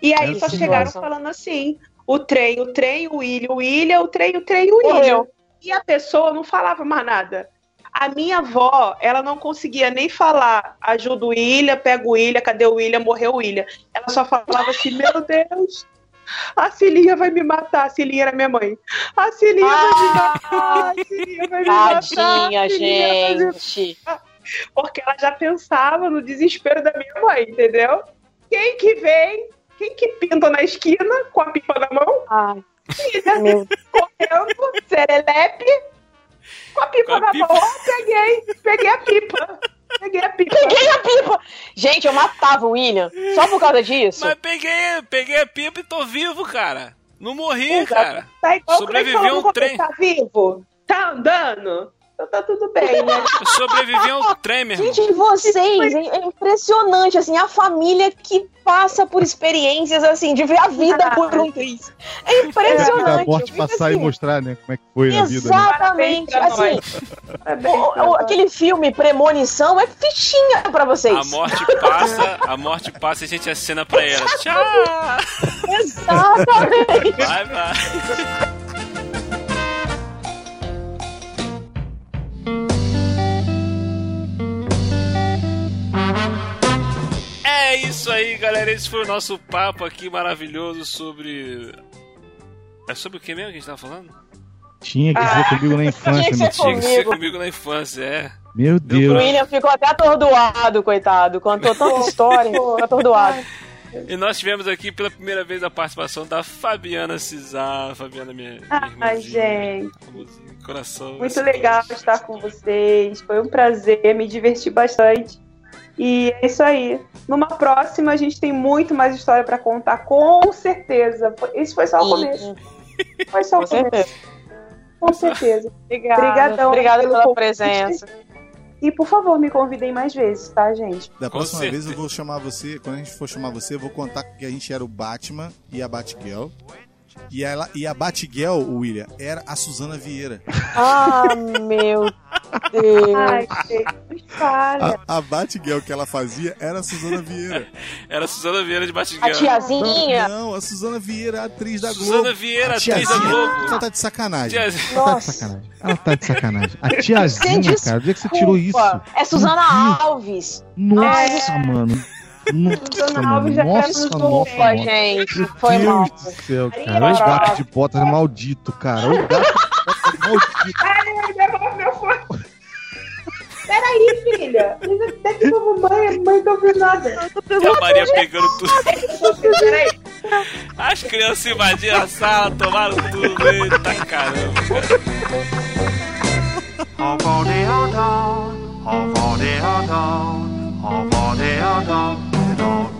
E aí Essa só chegaram falando assim: o trem, o trem, o William, o William, o trem, o trem, o William. Morreu. E a pessoa não falava mais nada. A minha avó, ela não conseguia nem falar ajuda o William, pega o William, cadê o William, morreu o William. Ela só falava assim, meu Deus, a Cilinha vai me matar. A Cilinha era minha mãe. A Cilinha vai me matar, a Cilinha vai me matar. Tadinha, a Cilinha vai me gente. porque ela já pensava no desespero da minha mãe, entendeu? Quem que vem, quem que pinta na esquina com a pipa na mão? Ai, Filha, meu correndo, serelepe, com a pipa Com a na pipa. mão. Peguei, peguei a pipa. Peguei a pipa. Peguei a pipa! Gente, eu matava o William só por causa disso. Mas peguei, peguei a pipa e tô vivo, cara. Não morri, Exato. cara. Tá igual Sobreviveu um trem. Tá vivo? Tá andando? Então tá tudo bem, né? Eu sobrevivi a um trem, meu irmão. Gente, vocês, é, é impressionante, assim, a família que passa por experiências, assim, de ver a vida por um triz. É a impressionante. morte eu fico passar e assim, mostrar, né? Como é que foi a vida. Né? Exatamente, pra assim, Parabéns o- o- aquele filme Premonição é fichinha pra vocês. A morte passa, a morte passa e a gente acena pra ela. Tchau! Exatamente. Vai, vai. Isso aí, galera. Esse foi o nosso papo aqui maravilhoso sobre. É sobre o que mesmo que a gente tava falando? Tinha que ser comigo na infância, Tinha que meu ser Tinha que ser Comigo. comigo na infância, é. Meu O Deus. William ficou até atordoado, coitado. Contou tanta história, ficou atordoado. E nós tivemos aqui pela primeira vez a participação da Fabiana Cisar. Fabiana, minha, minha Ai, gente. coração. Muito legal estar com vocês. Foi um prazer, me diverti bastante. E é isso aí. Numa próxima, a gente tem muito mais história pra contar, com certeza. Esse foi só o começo. Foi só o Com começo. certeza. Com certeza. Obrigada. Obrigadão Obrigada pela convite. presença. E por favor, me convidem mais vezes, tá, gente? Da Com próxima certeza. vez eu vou chamar você, quando a gente for chamar você, eu vou contar que a gente era o Batman e a Batgirl. E, ela, e a Batgirl, William, era a Suzana Vieira. Ah, meu Deus. Ai. A, a Batgirl que ela fazia era a Suzana Vieira. Era a Suzana Vieira de A Batiguel. tiazinha. Não, a Suzana Vieira, a atriz da Globo. Suzana Vieira, A atriz da tiazinha. Globo. Ela tá de sacanagem. Tiazinha. Ela tá de sacanagem. Ela tá de sacanagem. A tiazinha, cara, onde é que você tirou isso? É Suzana Alves. Nossa, mano. Nossa, mano. já Nossa, nos nossa, nossa. gente. Meu Foi Deus mal. do céu, cara. Ai, O gato de botas é maldito, cara. O gato de botas maldito. Ai, devolve meu fone. Peraí, filha. Até que pra mamãe, a mãe não ouviu nada. E a Maria pegando tudo. Peraí. As crianças invadiram a sala, tomaram tudo. Eita caramba. Hauts-temps, enfant des hauts-temps, enfant des hauts-temps. don't